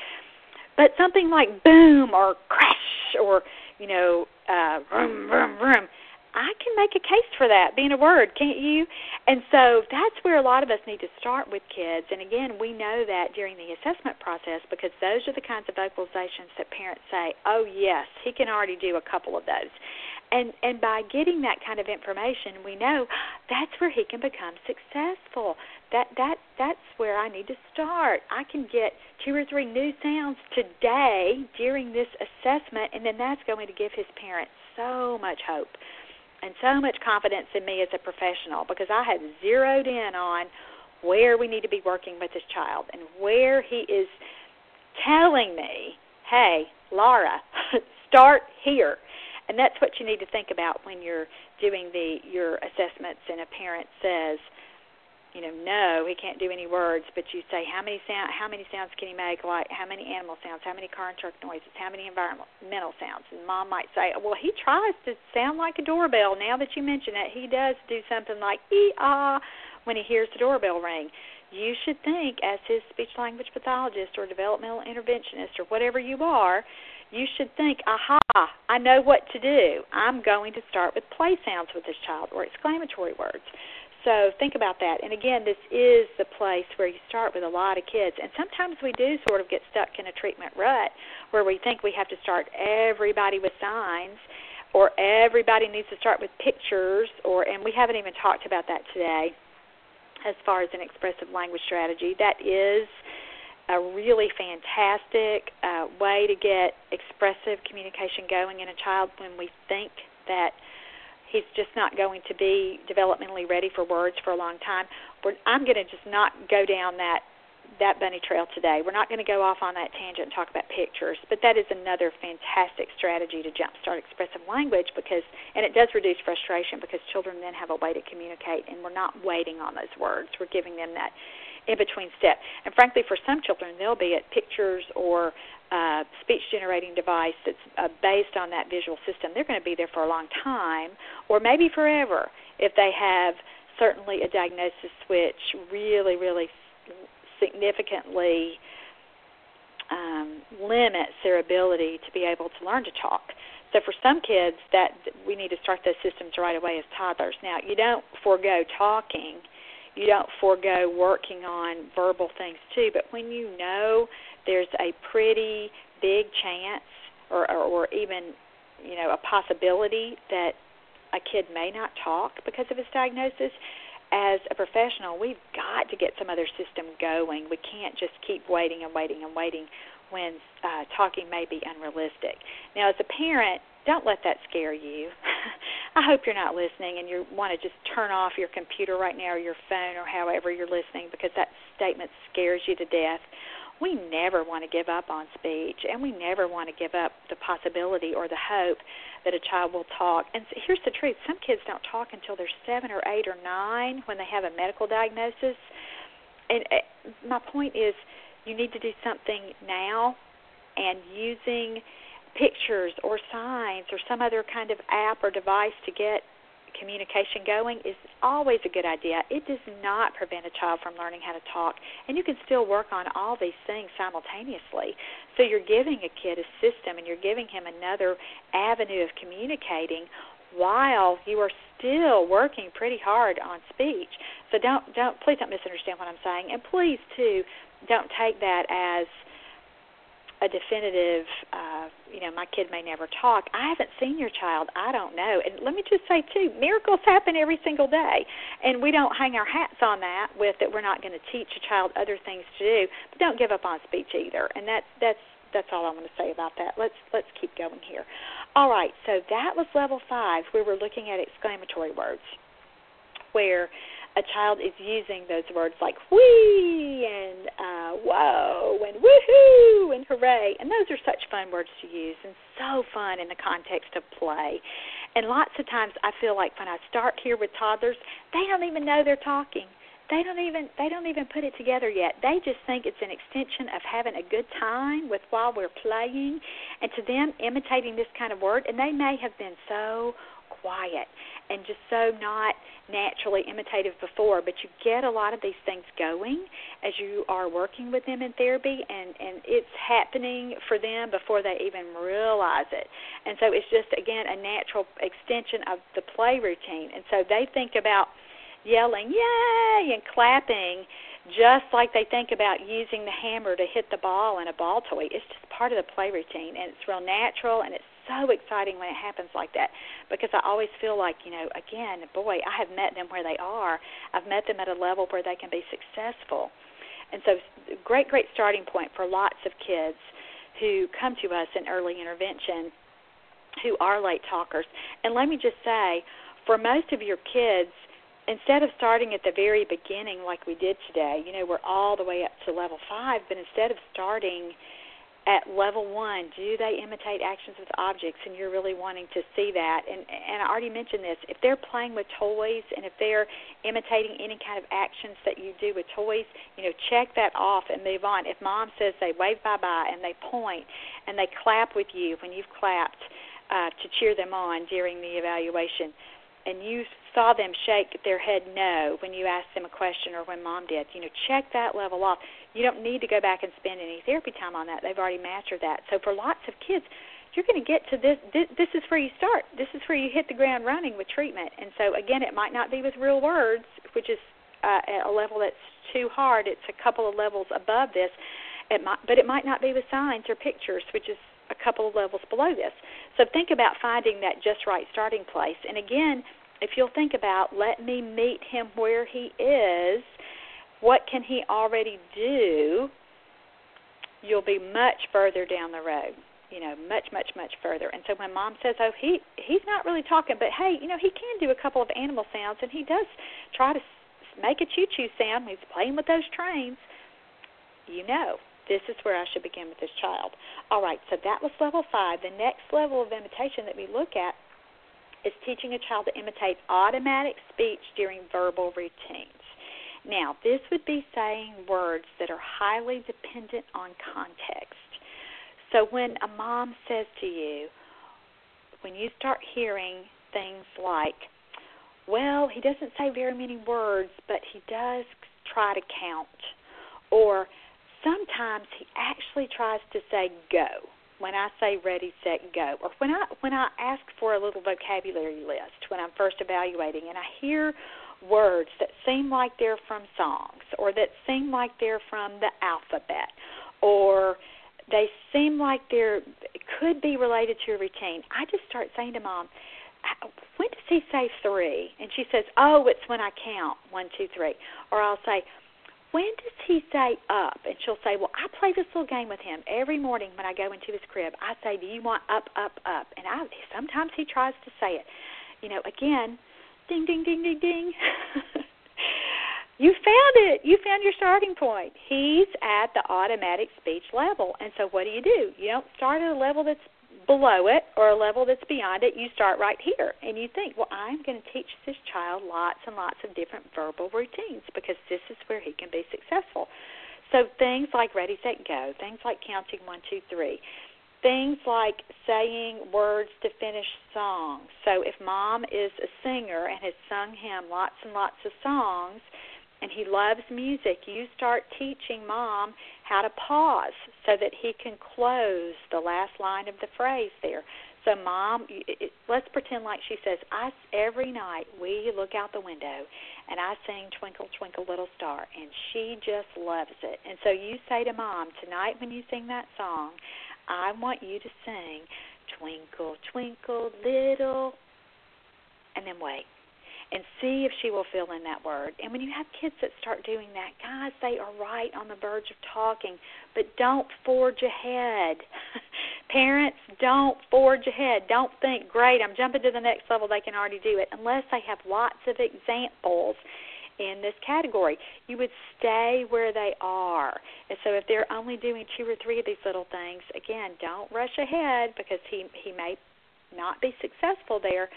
But something like boom or crash or, you know, uh, vroom, vroom, vroom I can make a case for that being a word, can't you? And so that's where a lot of us need to start with kids. And again, we know that during the assessment process because those are the kinds of vocalizations that parents say, "Oh yes, he can already do a couple of those." And and by getting that kind of information, we know that's where he can become successful. That that that's where I need to start. I can get two or three new sounds today during this assessment, and then that's going to give his parents so much hope and so much confidence in me as a professional because I have zeroed in on where we need to be working with this child and where he is telling me, hey, Laura, start here. And that's what you need to think about when you're doing the your assessments and a parent says, you know, no, he can't do any words, but you say how many sound how many sounds can he make like how many animal sounds, how many car and truck noises, how many environmental sounds. And mom might say, Well, he tries to sound like a doorbell. Now that you mention it, he does do something like ee ah when he hears the doorbell ring you should think, as his speech language pathologist or developmental interventionist or whatever you are, you should think, aha, I know what to do. I'm going to start with play sounds with this child or exclamatory words. So think about that. And again, this is the place where you start with a lot of kids. And sometimes we do sort of get stuck in a treatment rut where we think we have to start everybody with signs or everybody needs to start with pictures or and we haven't even talked about that today as far as an expressive language strategy. That is a really fantastic uh, way to get expressive communication going in a child when we think that he's just not going to be developmentally ready for words for a long time. We're, I'm going to just not go down that that bunny trail today. We're not going to go off on that tangent and talk about pictures, but that is another fantastic strategy to jumpstart expressive language because, and it does reduce frustration because children then have a way to communicate, and we're not waiting on those words. We're giving them that in between step. And frankly, for some children, they'll be at pictures or uh, speech generating device that's uh, based on that visual system. They're going to be there for a long time, or maybe forever, if they have certainly a diagnosis which really, really significantly um, limits their ability to be able to learn to talk. So for some kids, that we need to start those systems right away as toddlers. Now, you don't forego talking, you don't forego working on verbal things too. But when you know there's a pretty big chance, or, or, or even you know a possibility that a kid may not talk because of his diagnosis, as a professional, we've got to get some other system going. We can't just keep waiting and waiting and waiting when uh, talking may be unrealistic. Now, as a parent, don't let that scare you. I hope you're not listening and you want to just turn off your computer right now or your phone or however you're listening because that statement scares you to death we never want to give up on speech and we never want to give up the possibility or the hope that a child will talk. And here's the truth some kids don't talk until they're seven or eight or nine when they have a medical diagnosis. And uh, my point is, you need to do something now and using pictures or signs or some other kind of app or device to get communication going is always a good idea. It does not prevent a child from learning how to talk, and you can still work on all these things simultaneously. So you're giving a kid a system and you're giving him another avenue of communicating while you are still working pretty hard on speech. So don't don't please don't misunderstand what I'm saying, and please too don't take that as a definitive, uh, you know, my kid may never talk. I haven't seen your child. I don't know. And let me just say too, miracles happen every single day, and we don't hang our hats on that with that we're not going to teach a child other things to do. But don't give up on speech either. And that's that's that's all I want to say about that. Let's let's keep going here. All right. So that was level five. We were looking at exclamatory words, where a child is using those words like wee and uh, whoa and woohoo and hooray, and those are such fun words to use and so fun in the context of play. And lots of times I feel like when I start here with toddlers, they don't even know they're talking. They don't even they don't even put it together yet. They just think it's an extension of having a good time with while we're playing, and to them imitating this kind of word, and they may have been so quiet and just so not naturally imitative before. But you get a lot of these things going as you are working with them in therapy and and it's happening for them before they even realize it. And so it's just again a natural extension of the play routine. And so they think about yelling yay! and clapping just like they think about using the hammer to hit the ball in a ball toy. It's just part of the play routine, and it's real natural, and it's so exciting when it happens like that because I always feel like, you know, again, boy, I have met them where they are. I've met them at a level where they can be successful. And so, great, great starting point for lots of kids who come to us in early intervention who are late talkers. And let me just say, for most of your kids, instead of starting at the very beginning like we did today, you know, we're all the way up to level five, but instead of starting at level one, do they imitate actions with objects? And you're really wanting to see that. And and I already mentioned this. If they're playing with toys and if they're imitating any kind of actions that you do with toys, you know, check that off and move on. If mom says they wave bye bye and they point and they clap with you when you've clapped uh, to cheer them on during the evaluation, and you saw them shake their head no when you asked them a question or when mom did, you know, check that level off. You don't need to go back and spend any therapy time on that. They've already mastered that. So for lots of kids, you're going to get to this, this this is where you start. This is where you hit the ground running with treatment. And so again, it might not be with real words, which is uh, at a level that's too hard. It's a couple of levels above this. It might, but it might not be with signs or pictures, which is a couple of levels below this. So think about finding that just right starting place. And again, if you'll think about let me meet him where he is, what can he already do? You'll be much further down the road. You know, much, much, much further. And so when mom says, "Oh, he he's not really talking, but hey, you know, he can do a couple of animal sounds, and he does try to make a choo-choo sound. He's playing with those trains." You know, this is where I should begin with this child. All right, so that was level five. The next level of imitation that we look at is teaching a child to imitate automatic speech during verbal routines. Now, this would be saying words that are highly dependent on context. So when a mom says to you, when you start hearing things like, well, he doesn't say very many words, but he does try to count, or sometimes he actually tries to say go when I say ready, set, go, or when I when I ask for a little vocabulary list when I'm first evaluating, and I hear words that seem like they're from songs, or that seem like they're from the alphabet, or they seem like they're could be related to a routine. I just start saying to mom, "When does he say three? And she says, "Oh, it's when I count one, two, three. Or I'll say, when does he say up? And she'll say, well, I play this little game with him every morning when I go into his crib. I say, do you want up, up, up? And I sometimes he tries to say it. You know, again, ding, ding, ding, ding, ding. you found it. You found your starting point. He's at the automatic speech level. And so what do you do? You don't start at a level that's below it or a level that's beyond it, you start right here. And you think, well, I'm going to teach this child lots and lots of different verbal routines because this is where he can be successful. So things like ready, set, go, things like counting one, two, three, things like saying words to finish songs. So if mom is a singer and has sung him lots and lots of songs, and he loves music, you start teaching mom how to pause so that he can close the last line of the phrase there. So, mom, it, let's pretend like she says, "I every night we look out the window and I sing Twinkle Twinkle Little Star," and she just loves it. And so you say to mom tonight when you sing that song, "I want you to sing Twinkle Twinkle Little," and then wait and see if she will fill in that word. And when you have kids that start doing that, guys, they are right on the verge of talking, but don't forge ahead. Parents, don't forge ahead. Don't think, great, I'm jumping to the next level, they can already do it, unless they have lots of examples in this category. You would stay where they are. And so if they're only doing two or three of these little things, again, don't rush ahead because he he may not be successful there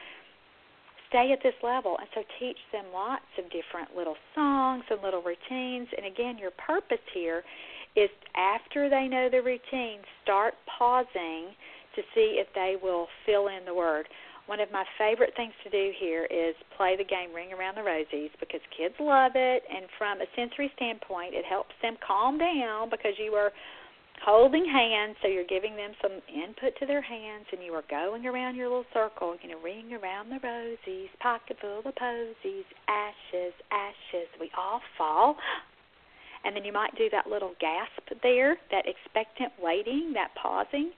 stay at this level. And so teach them lots of different little songs and little routines. And again, your purpose here is after they know the routine, start pausing to see if they will fill in the word. One of my favorite things to do here is play the game Ring Around the Rosies because kids love it, and from a sensory standpoint, it helps them calm down because you are holding hands, so you're giving them some input to their hands, and you are going around your little circle, you know, ring around the rosies, pocket full of posies, ashes, ashes. We all fall. And then you might do that little gasp there, that expectant waiting, that pausing,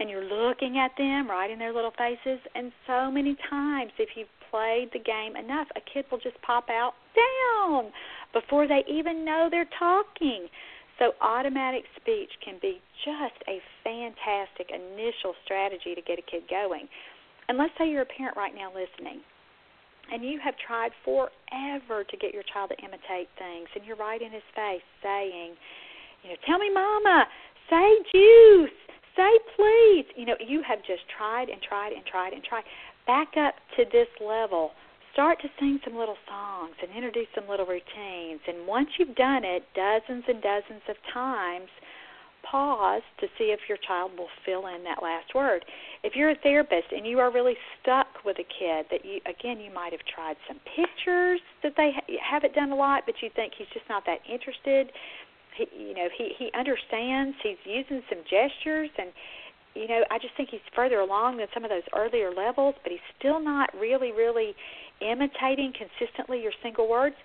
and you're looking at them right in their little faces. And so many times, if you've played the game enough, a kid will just pop out down before they even know they're talking. So, automatic speech can be just a fantastic initial strategy to get a kid going. And let's say you're a parent right now listening, and you have tried forever to get your child to imitate things, and you're right in his face saying, you know, tell me, Mama, say juice, say please. You know, you have just tried and tried and tried and tried. Back up to this level. Start to sing some little songs and introduce some little routines. And once you've done it dozens and dozens of times, pause to see if your child will fill in that last word. If you're a therapist and you are really stuck with a kid that you again you might have tried some pictures that they ha- haven't done a lot but you think he's just not that interested, he, you know, he he understands, he's using some gestures and you know, I just think he's further along than some of those earlier levels, but he's still not really really imitating consistently your single words.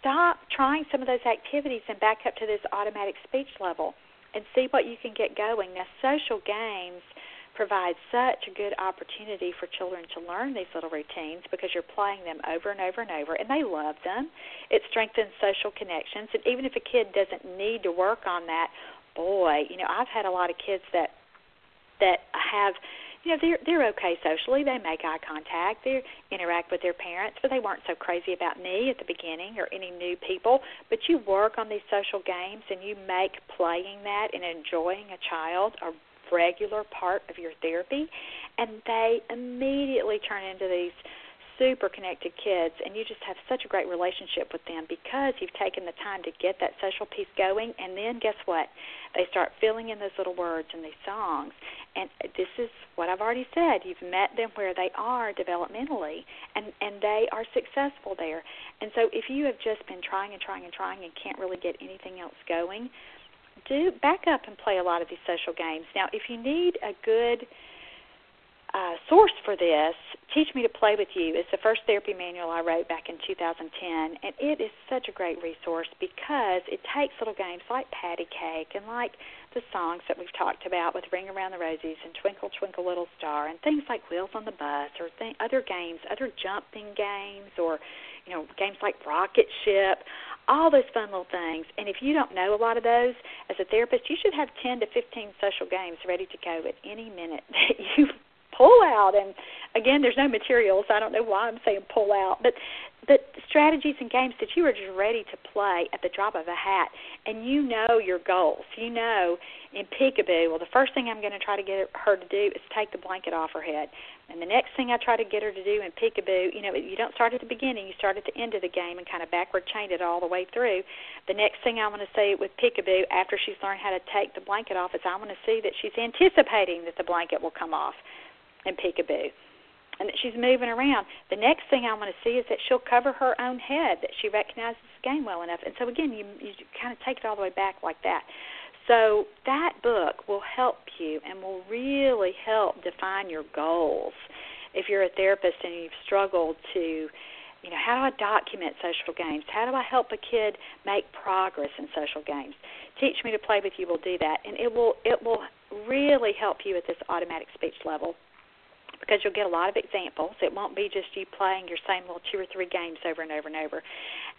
Stop trying some of those activities and back up to this automatic speech level and see what you can get going. Now, social games provide such a good opportunity for children to learn these little routines because you're playing them over and over and over, and they love them. It strengthens social connections, and even if a kid doesn't need to work on that, boy, you know, I've had a lot of kids that that have you know they're they're okay socially. They make eye contact. They interact with their parents. But they weren't so crazy about me at the beginning or any new people. But you work on these social games and you make playing that and enjoying a child a regular part of your therapy. And they immediately turn into these super connected kids and you just have such a great relationship with them because you've taken the time to get that social piece going and then guess what? They start filling in those little words in these songs and this is what I've already said you've met them where they are developmentally and and they are successful there. And so if you have just been trying and trying and trying and can't really get anything else going do back up and play a lot of these social games. Now if you need a good uh, source for this, Teach Me to Play with You, is the first therapy manual I wrote back in 2010, and it is such a great resource because it takes little games like Patty Cake and like the songs that we've talked about with Ring Around the Rosies and Twinkle Twinkle Little Star and things like Wheels on the Bus or th- other games, other jumping games or you know games like Rocket Ship, all those fun little things. And if you don't know a lot of those as a therapist, you should have 10 to 15 social games ready to go at any minute that you pull out. And again there's no materials i don't know why i'm saying pull out. But but strategies and games that you are just ready to play at the drop of a hat and you know your goals. You know in peekaboo well the first thing i'm going to try to get her to do is take the blanket off her head. And the next thing i try to get her to do in peekaboo you know you don't start at the beginning you start at the end of the game and kind of backward chain it all the way through. The next thing i want to say with peekaboo after she's learned how to take the blanket off is i want to see that she's anticipating that the blanket will come off and peekaboo and that she's moving around. The next thing I want to see is that she'll cover her own head, that she recognizes the game well enough. And so again, you you kind of take it all the way back like that. So that book will help you and will really help define your goals. If you're a therapist and you've struggled to, you know, how do I document social games? How do I help a kid make progress in social games? Teach me to play with you will do that, and it will it will really help you at this automatic speech level because you'll get a lot of examples. It won't be just you playing your same little two or three games over and over and over.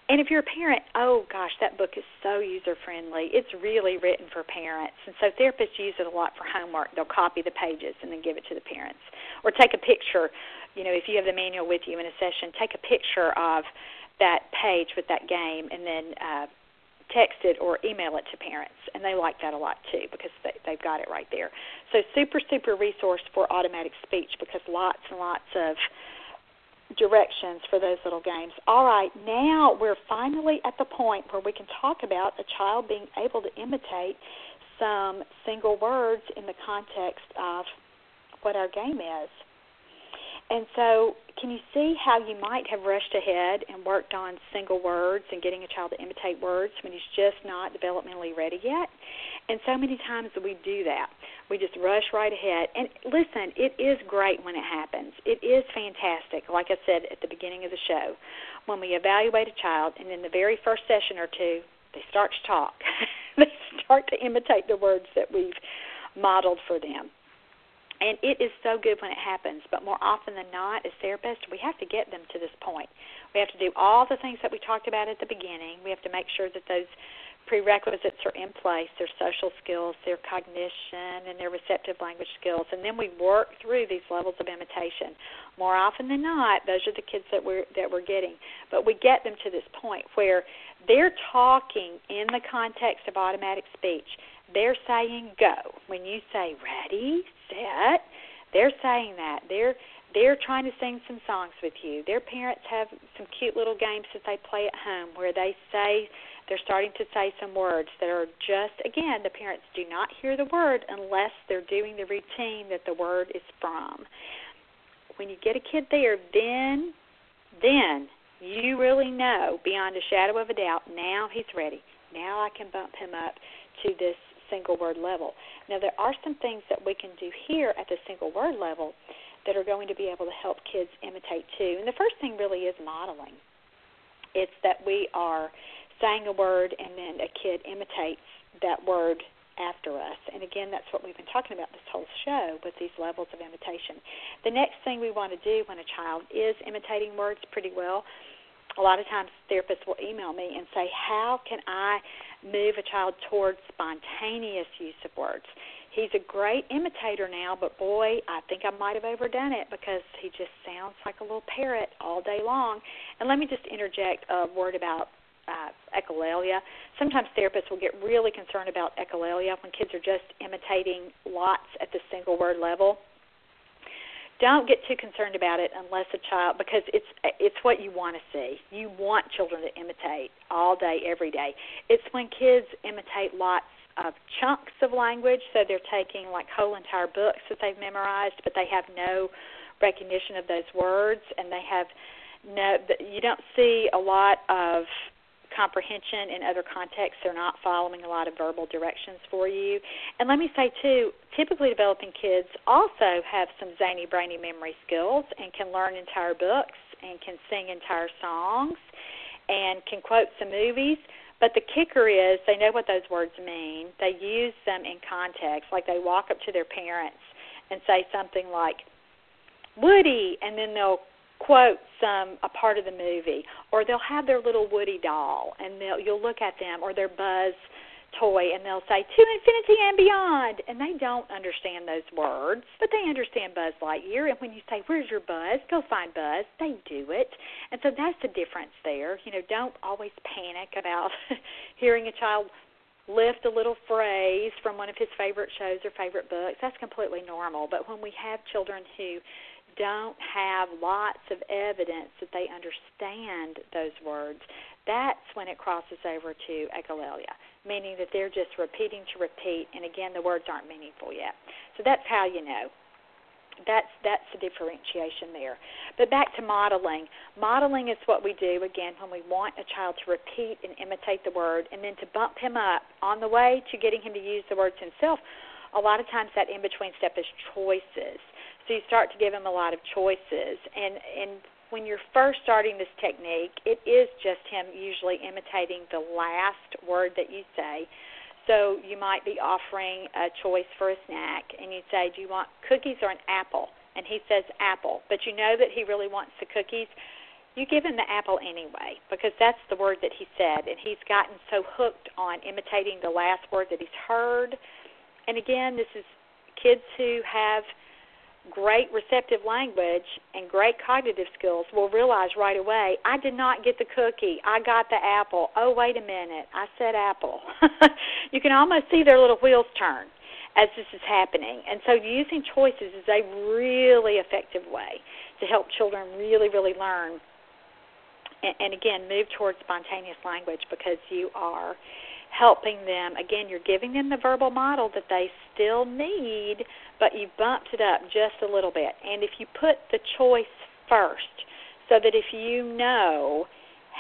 And if you're a parent, oh gosh, that book is so user friendly. It's really written for parents. And so therapists use it a lot for homework. They'll copy the pages and then give it to the parents. Or take a picture, you know, if you have the manual with you in a session, take a picture of that page with that game and then uh text it or email it to parents, and they like that a lot too because they, they've got it right there. So super super resource for automatic speech because lots and lots of directions for those little games. All right, now we're finally at the point where we can talk about a child being able to imitate some single words in the context of what our game is. And so, can you see how you might have rushed ahead and worked on single words and getting a child to imitate words when he's just not developmentally ready yet? And so many times we do that. We just rush right ahead. And listen, it is great when it happens. It is fantastic, like I said at the beginning of the show, when we evaluate a child and in the very first session or two, they start to talk. they start to imitate the words that we've modeled for them. And it is so good when it happens, but more often than not, as therapists, we have to get them to this point. We have to do all the things that we talked about at the beginning. We have to make sure that those prerequisites are in place their social skills, their cognition, and their receptive language skills. And then we work through these levels of imitation. More often than not, those are the kids that we're that we're getting. But we get them to this point where they're talking in the context of automatic speech they're saying go. When you say ready, set, they're saying that. They're they're trying to sing some songs with you. Their parents have some cute little games that they play at home where they say they're starting to say some words that are just again the parents do not hear the word unless they're doing the routine that the word is from. When you get a kid there, then then you really know beyond a shadow of a doubt now he's ready. Now I can bump him up to this single word level. Now there are some things that we can do here at the single word level that are going to be able to help kids imitate too. And the first thing really is modeling. It's that we are saying a word and then a kid imitates that word after us. And again, that's what we've been talking about this whole show with these levels of imitation. The next thing we want to do when a child is imitating words pretty well, a lot of times therapists will email me and say, How can I move a child towards spontaneous use of words? He's a great imitator now, but boy, I think I might have overdone it because he just sounds like a little parrot all day long. And let me just interject a word about uh, echolalia. Sometimes therapists will get really concerned about echolalia when kids are just imitating lots at the single word level. Don't get too concerned about it unless a child because it's it's what you want to see. You want children to imitate all day every day. It's when kids imitate lots of chunks of language, so they're taking like whole entire books that they've memorized, but they have no recognition of those words, and they have no. You don't see a lot of comprehension in other contexts. They're not following a lot of verbal directions for you. And let me say, too, typically developing kids also have some zany, brainy memory skills and can learn entire books and can sing entire songs and can quote some movies. But the kicker is they know what those words mean. They use them in context, like they walk up to their parents and say something like, Woody, and then they'll quote some um, a part of the movie, or they'll have their little Woody doll, and they'll you'll look at them, or their Buzz toy, and they'll say to infinity and beyond, and they don't understand those words, but they understand Buzz Lightyear. And when you say, "Where's your Buzz?" Go find Buzz. They do it, and so that's the difference there. You know, don't always panic about hearing a child lift a little phrase from one of his favorite shows or favorite books. That's completely normal. But when we have children who don't have lots of evidence that they understand those words, that's when it crosses over to echolalia, meaning that they're just repeating to repeat, and again, the words aren't meaningful yet. So that's how you know. That's that's the differentiation there. But back to modeling. Modeling is what we do again when we want a child to repeat and imitate the word, and then to bump him up on the way to getting him to use the words himself. A lot of times that in between step is choices so you start to give him a lot of choices. And and when you're first starting this technique it is just him usually imitating the last word that you say. So you might be offering a choice for a snack and you say do you want cookies or an apple? And he says apple. But you know that he really wants the cookies. You give him the apple anyway because that's the word that he said and he's gotten so hooked on imitating the last word that he's heard. And again this is kids who have great receptive language and great cognitive skills will realize right away, I did not get the cookie. I got the apple. Oh, wait a minute. I said apple. you can almost see their little wheels turn as this is happening. And so using choices is a really effective way to help children really, really learn. And, and again, move towards spontaneous language because you are helping them. Again, you're giving them the verbal model that they still need, but you bumped it up just a little bit. And if you put the choice first, so that if you know,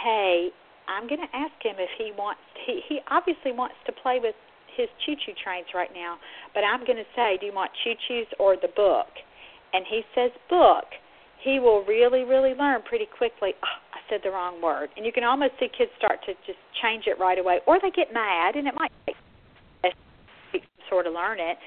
hey, I'm going to ask him if he wants, he, he obviously wants to play with his choo choo trains right now, but I'm going to say, do you want choo choos or the book? And he says book. He will really, really learn pretty quickly. Oh, I said the wrong word. And you can almost see kids start to just change it right away, or they get mad, and it might take sort of learn it,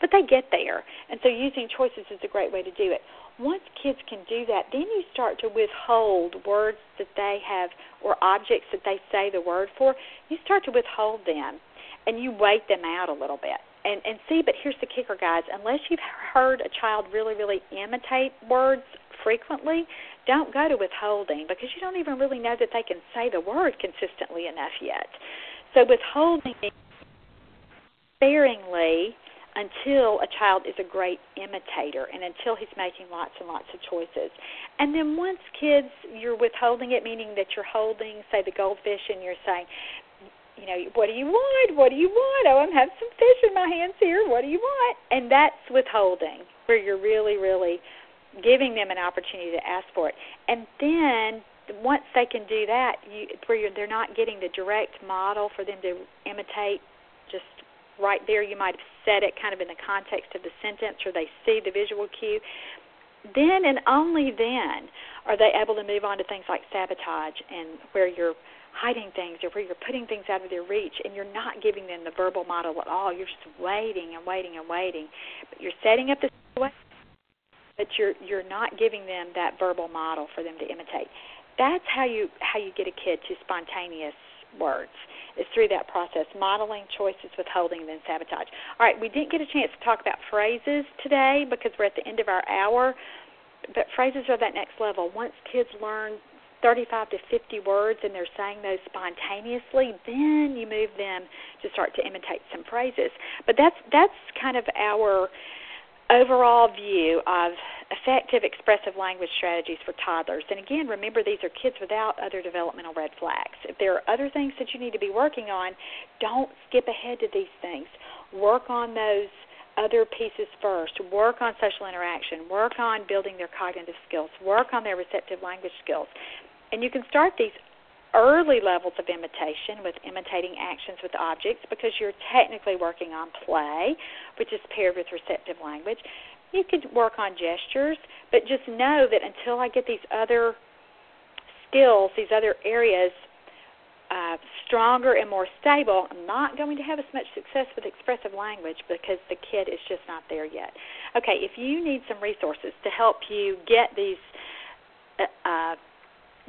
but they get there. And so using choices is a great way to do it. Once kids can do that, then you start to withhold words that they have or objects that they say the word for. You start to withhold them, and you wait them out a little bit and and see but here's the kicker guys unless you've heard a child really really imitate words frequently don't go to withholding because you don't even really know that they can say the word consistently enough yet. So withholding sparingly until a child is a great imitator and until he's making lots and lots of choices. And then once kids, you're withholding it, meaning that you're holding, say, the goldfish, and you're saying, you know, what do you want? What do you want? Oh, I'm having some fish in my hands here. What do you want? And that's withholding, where you're really, really giving them an opportunity to ask for it. And then once they can do that, you, where they're not getting the direct model for them to imitate just right there. You might have said it kind of in the context of the sentence, or they see the visual cue. Then and only then are they able to move on to things like sabotage and where you're hiding things or where you're putting things out of their reach and you're not giving them the verbal model at all. You're just waiting and waiting and waiting. But you're setting up the situation, but you're you're not giving them that verbal model for them to imitate. That's how you how you get a kid to spontaneous words is through that process, modeling choices, withholding, and then sabotage. All right, we didn't get a chance to talk about phrases today because we're at the end of our hour, but phrases are that next level. Once kids learn 35 to 50 words and they're saying those spontaneously, then you move them to start to imitate some phrases. But that's that's kind of our overall view of effective expressive language strategies for toddlers. And again, remember these are kids without other developmental red flags. If there are other things that you need to be working on, don't skip ahead to these things. Work on those other pieces first. Work on social interaction. Work on building their cognitive skills. Work on their receptive language skills. And you can start these early levels of imitation with imitating actions with objects because you're technically working on play, which is paired with receptive language. You could work on gestures, but just know that until I get these other skills, these other areas uh, stronger and more stable, I'm not going to have as much success with expressive language because the kid is just not there yet. Okay, if you need some resources to help you get these uh, uh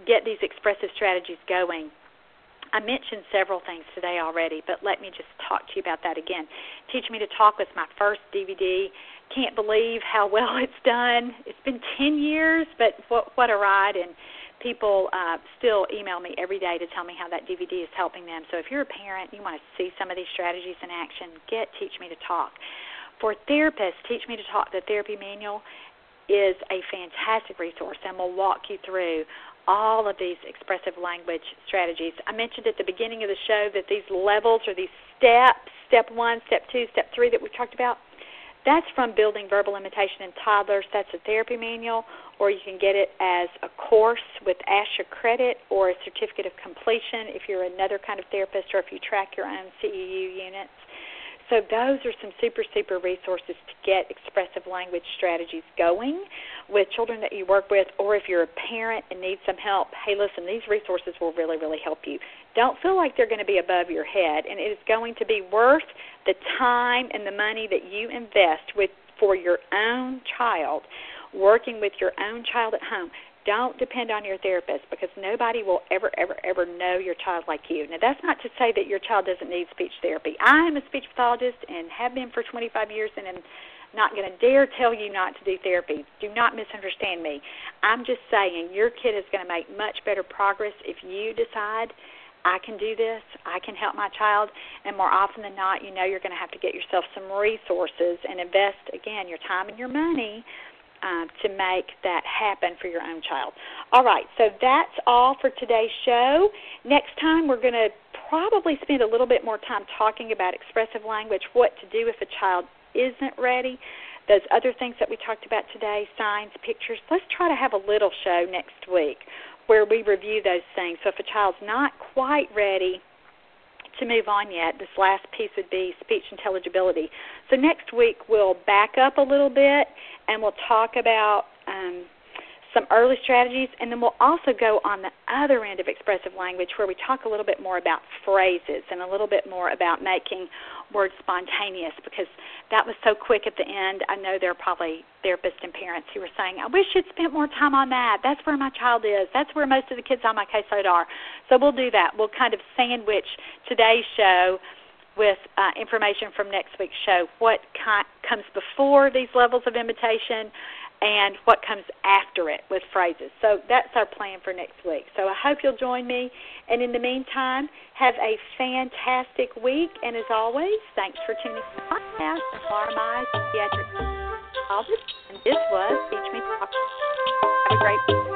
get these expressive strategies going. I mentioned several things today already, but let me just talk to you about that again. Teach Me to Talk was my first DVD. Can't believe how well it's done. It's been 10 years, but what, what a ride. And people uh, still email me every day to tell me how that DVD is helping them. So if you're a parent, you want to see some of these strategies in action, get Teach Me to Talk. For therapists, Teach Me to Talk, the therapy manual is a fantastic resource and will walk you through all of these expressive language strategies. I mentioned at the beginning of the show that these levels or these steps, step one, step two, step three that we talked about, that's from building verbal imitation in toddlers. That's a therapy manual, or you can get it as a course with ASHA credit or a certificate of completion if you're another kind of therapist or if you track your own CEU units. So those are some super, super resources to get expressive language strategies going with children that you work with, or if you're a parent and need some help, hey, listen, these resources will really, really help you. Don't feel like they're going to be above your head, and it is going to be worth the time and the money that you invest with for your own child, working with your own child at home don't depend on your therapist because nobody will ever, ever, ever know your child like you. Now, that's not to say that your child doesn't need speech therapy. I am a speech pathologist and have been for 25 years and am not going to dare tell you not to do therapy. Do not misunderstand me. I'm just saying your kid is going to make much better progress if you decide I can do this, I can help my child, and more often than not, you know you're going to have to get yourself some resources and invest again your time and your money um, to make that happen for your own child. All right, so that's all for today's show. Next time, we're going to probably spend a little bit more time talking about expressive language, what to do if a child isn't ready, those other things that we talked about today, signs, pictures. Let's try to have a little show next week where we review those things. So if a child's not quite ready, to move on yet. This last piece would be speech intelligibility. So next week we'll back up a little bit and we'll talk about um, some early strategies, and then we'll also go on the other end of expressive language where we talk a little bit more about phrases and a little bit more about making words spontaneous because that was so quick at the end. I know there are probably therapists and parents who were saying, I wish you'd spent more time on that. That's where my child is. That's where most of the kids on my caseload are. So we'll do that. We'll kind of sandwich today's show with uh, information from next week's show. What ki- comes before these levels of imitation and what comes after it with phrases. So that's our plan for next week. So I hope you'll join me. And in the meantime, have a fantastic week. And as always, thanks for tuning in to the podcast And this was Teach Me Talk. Have a great week.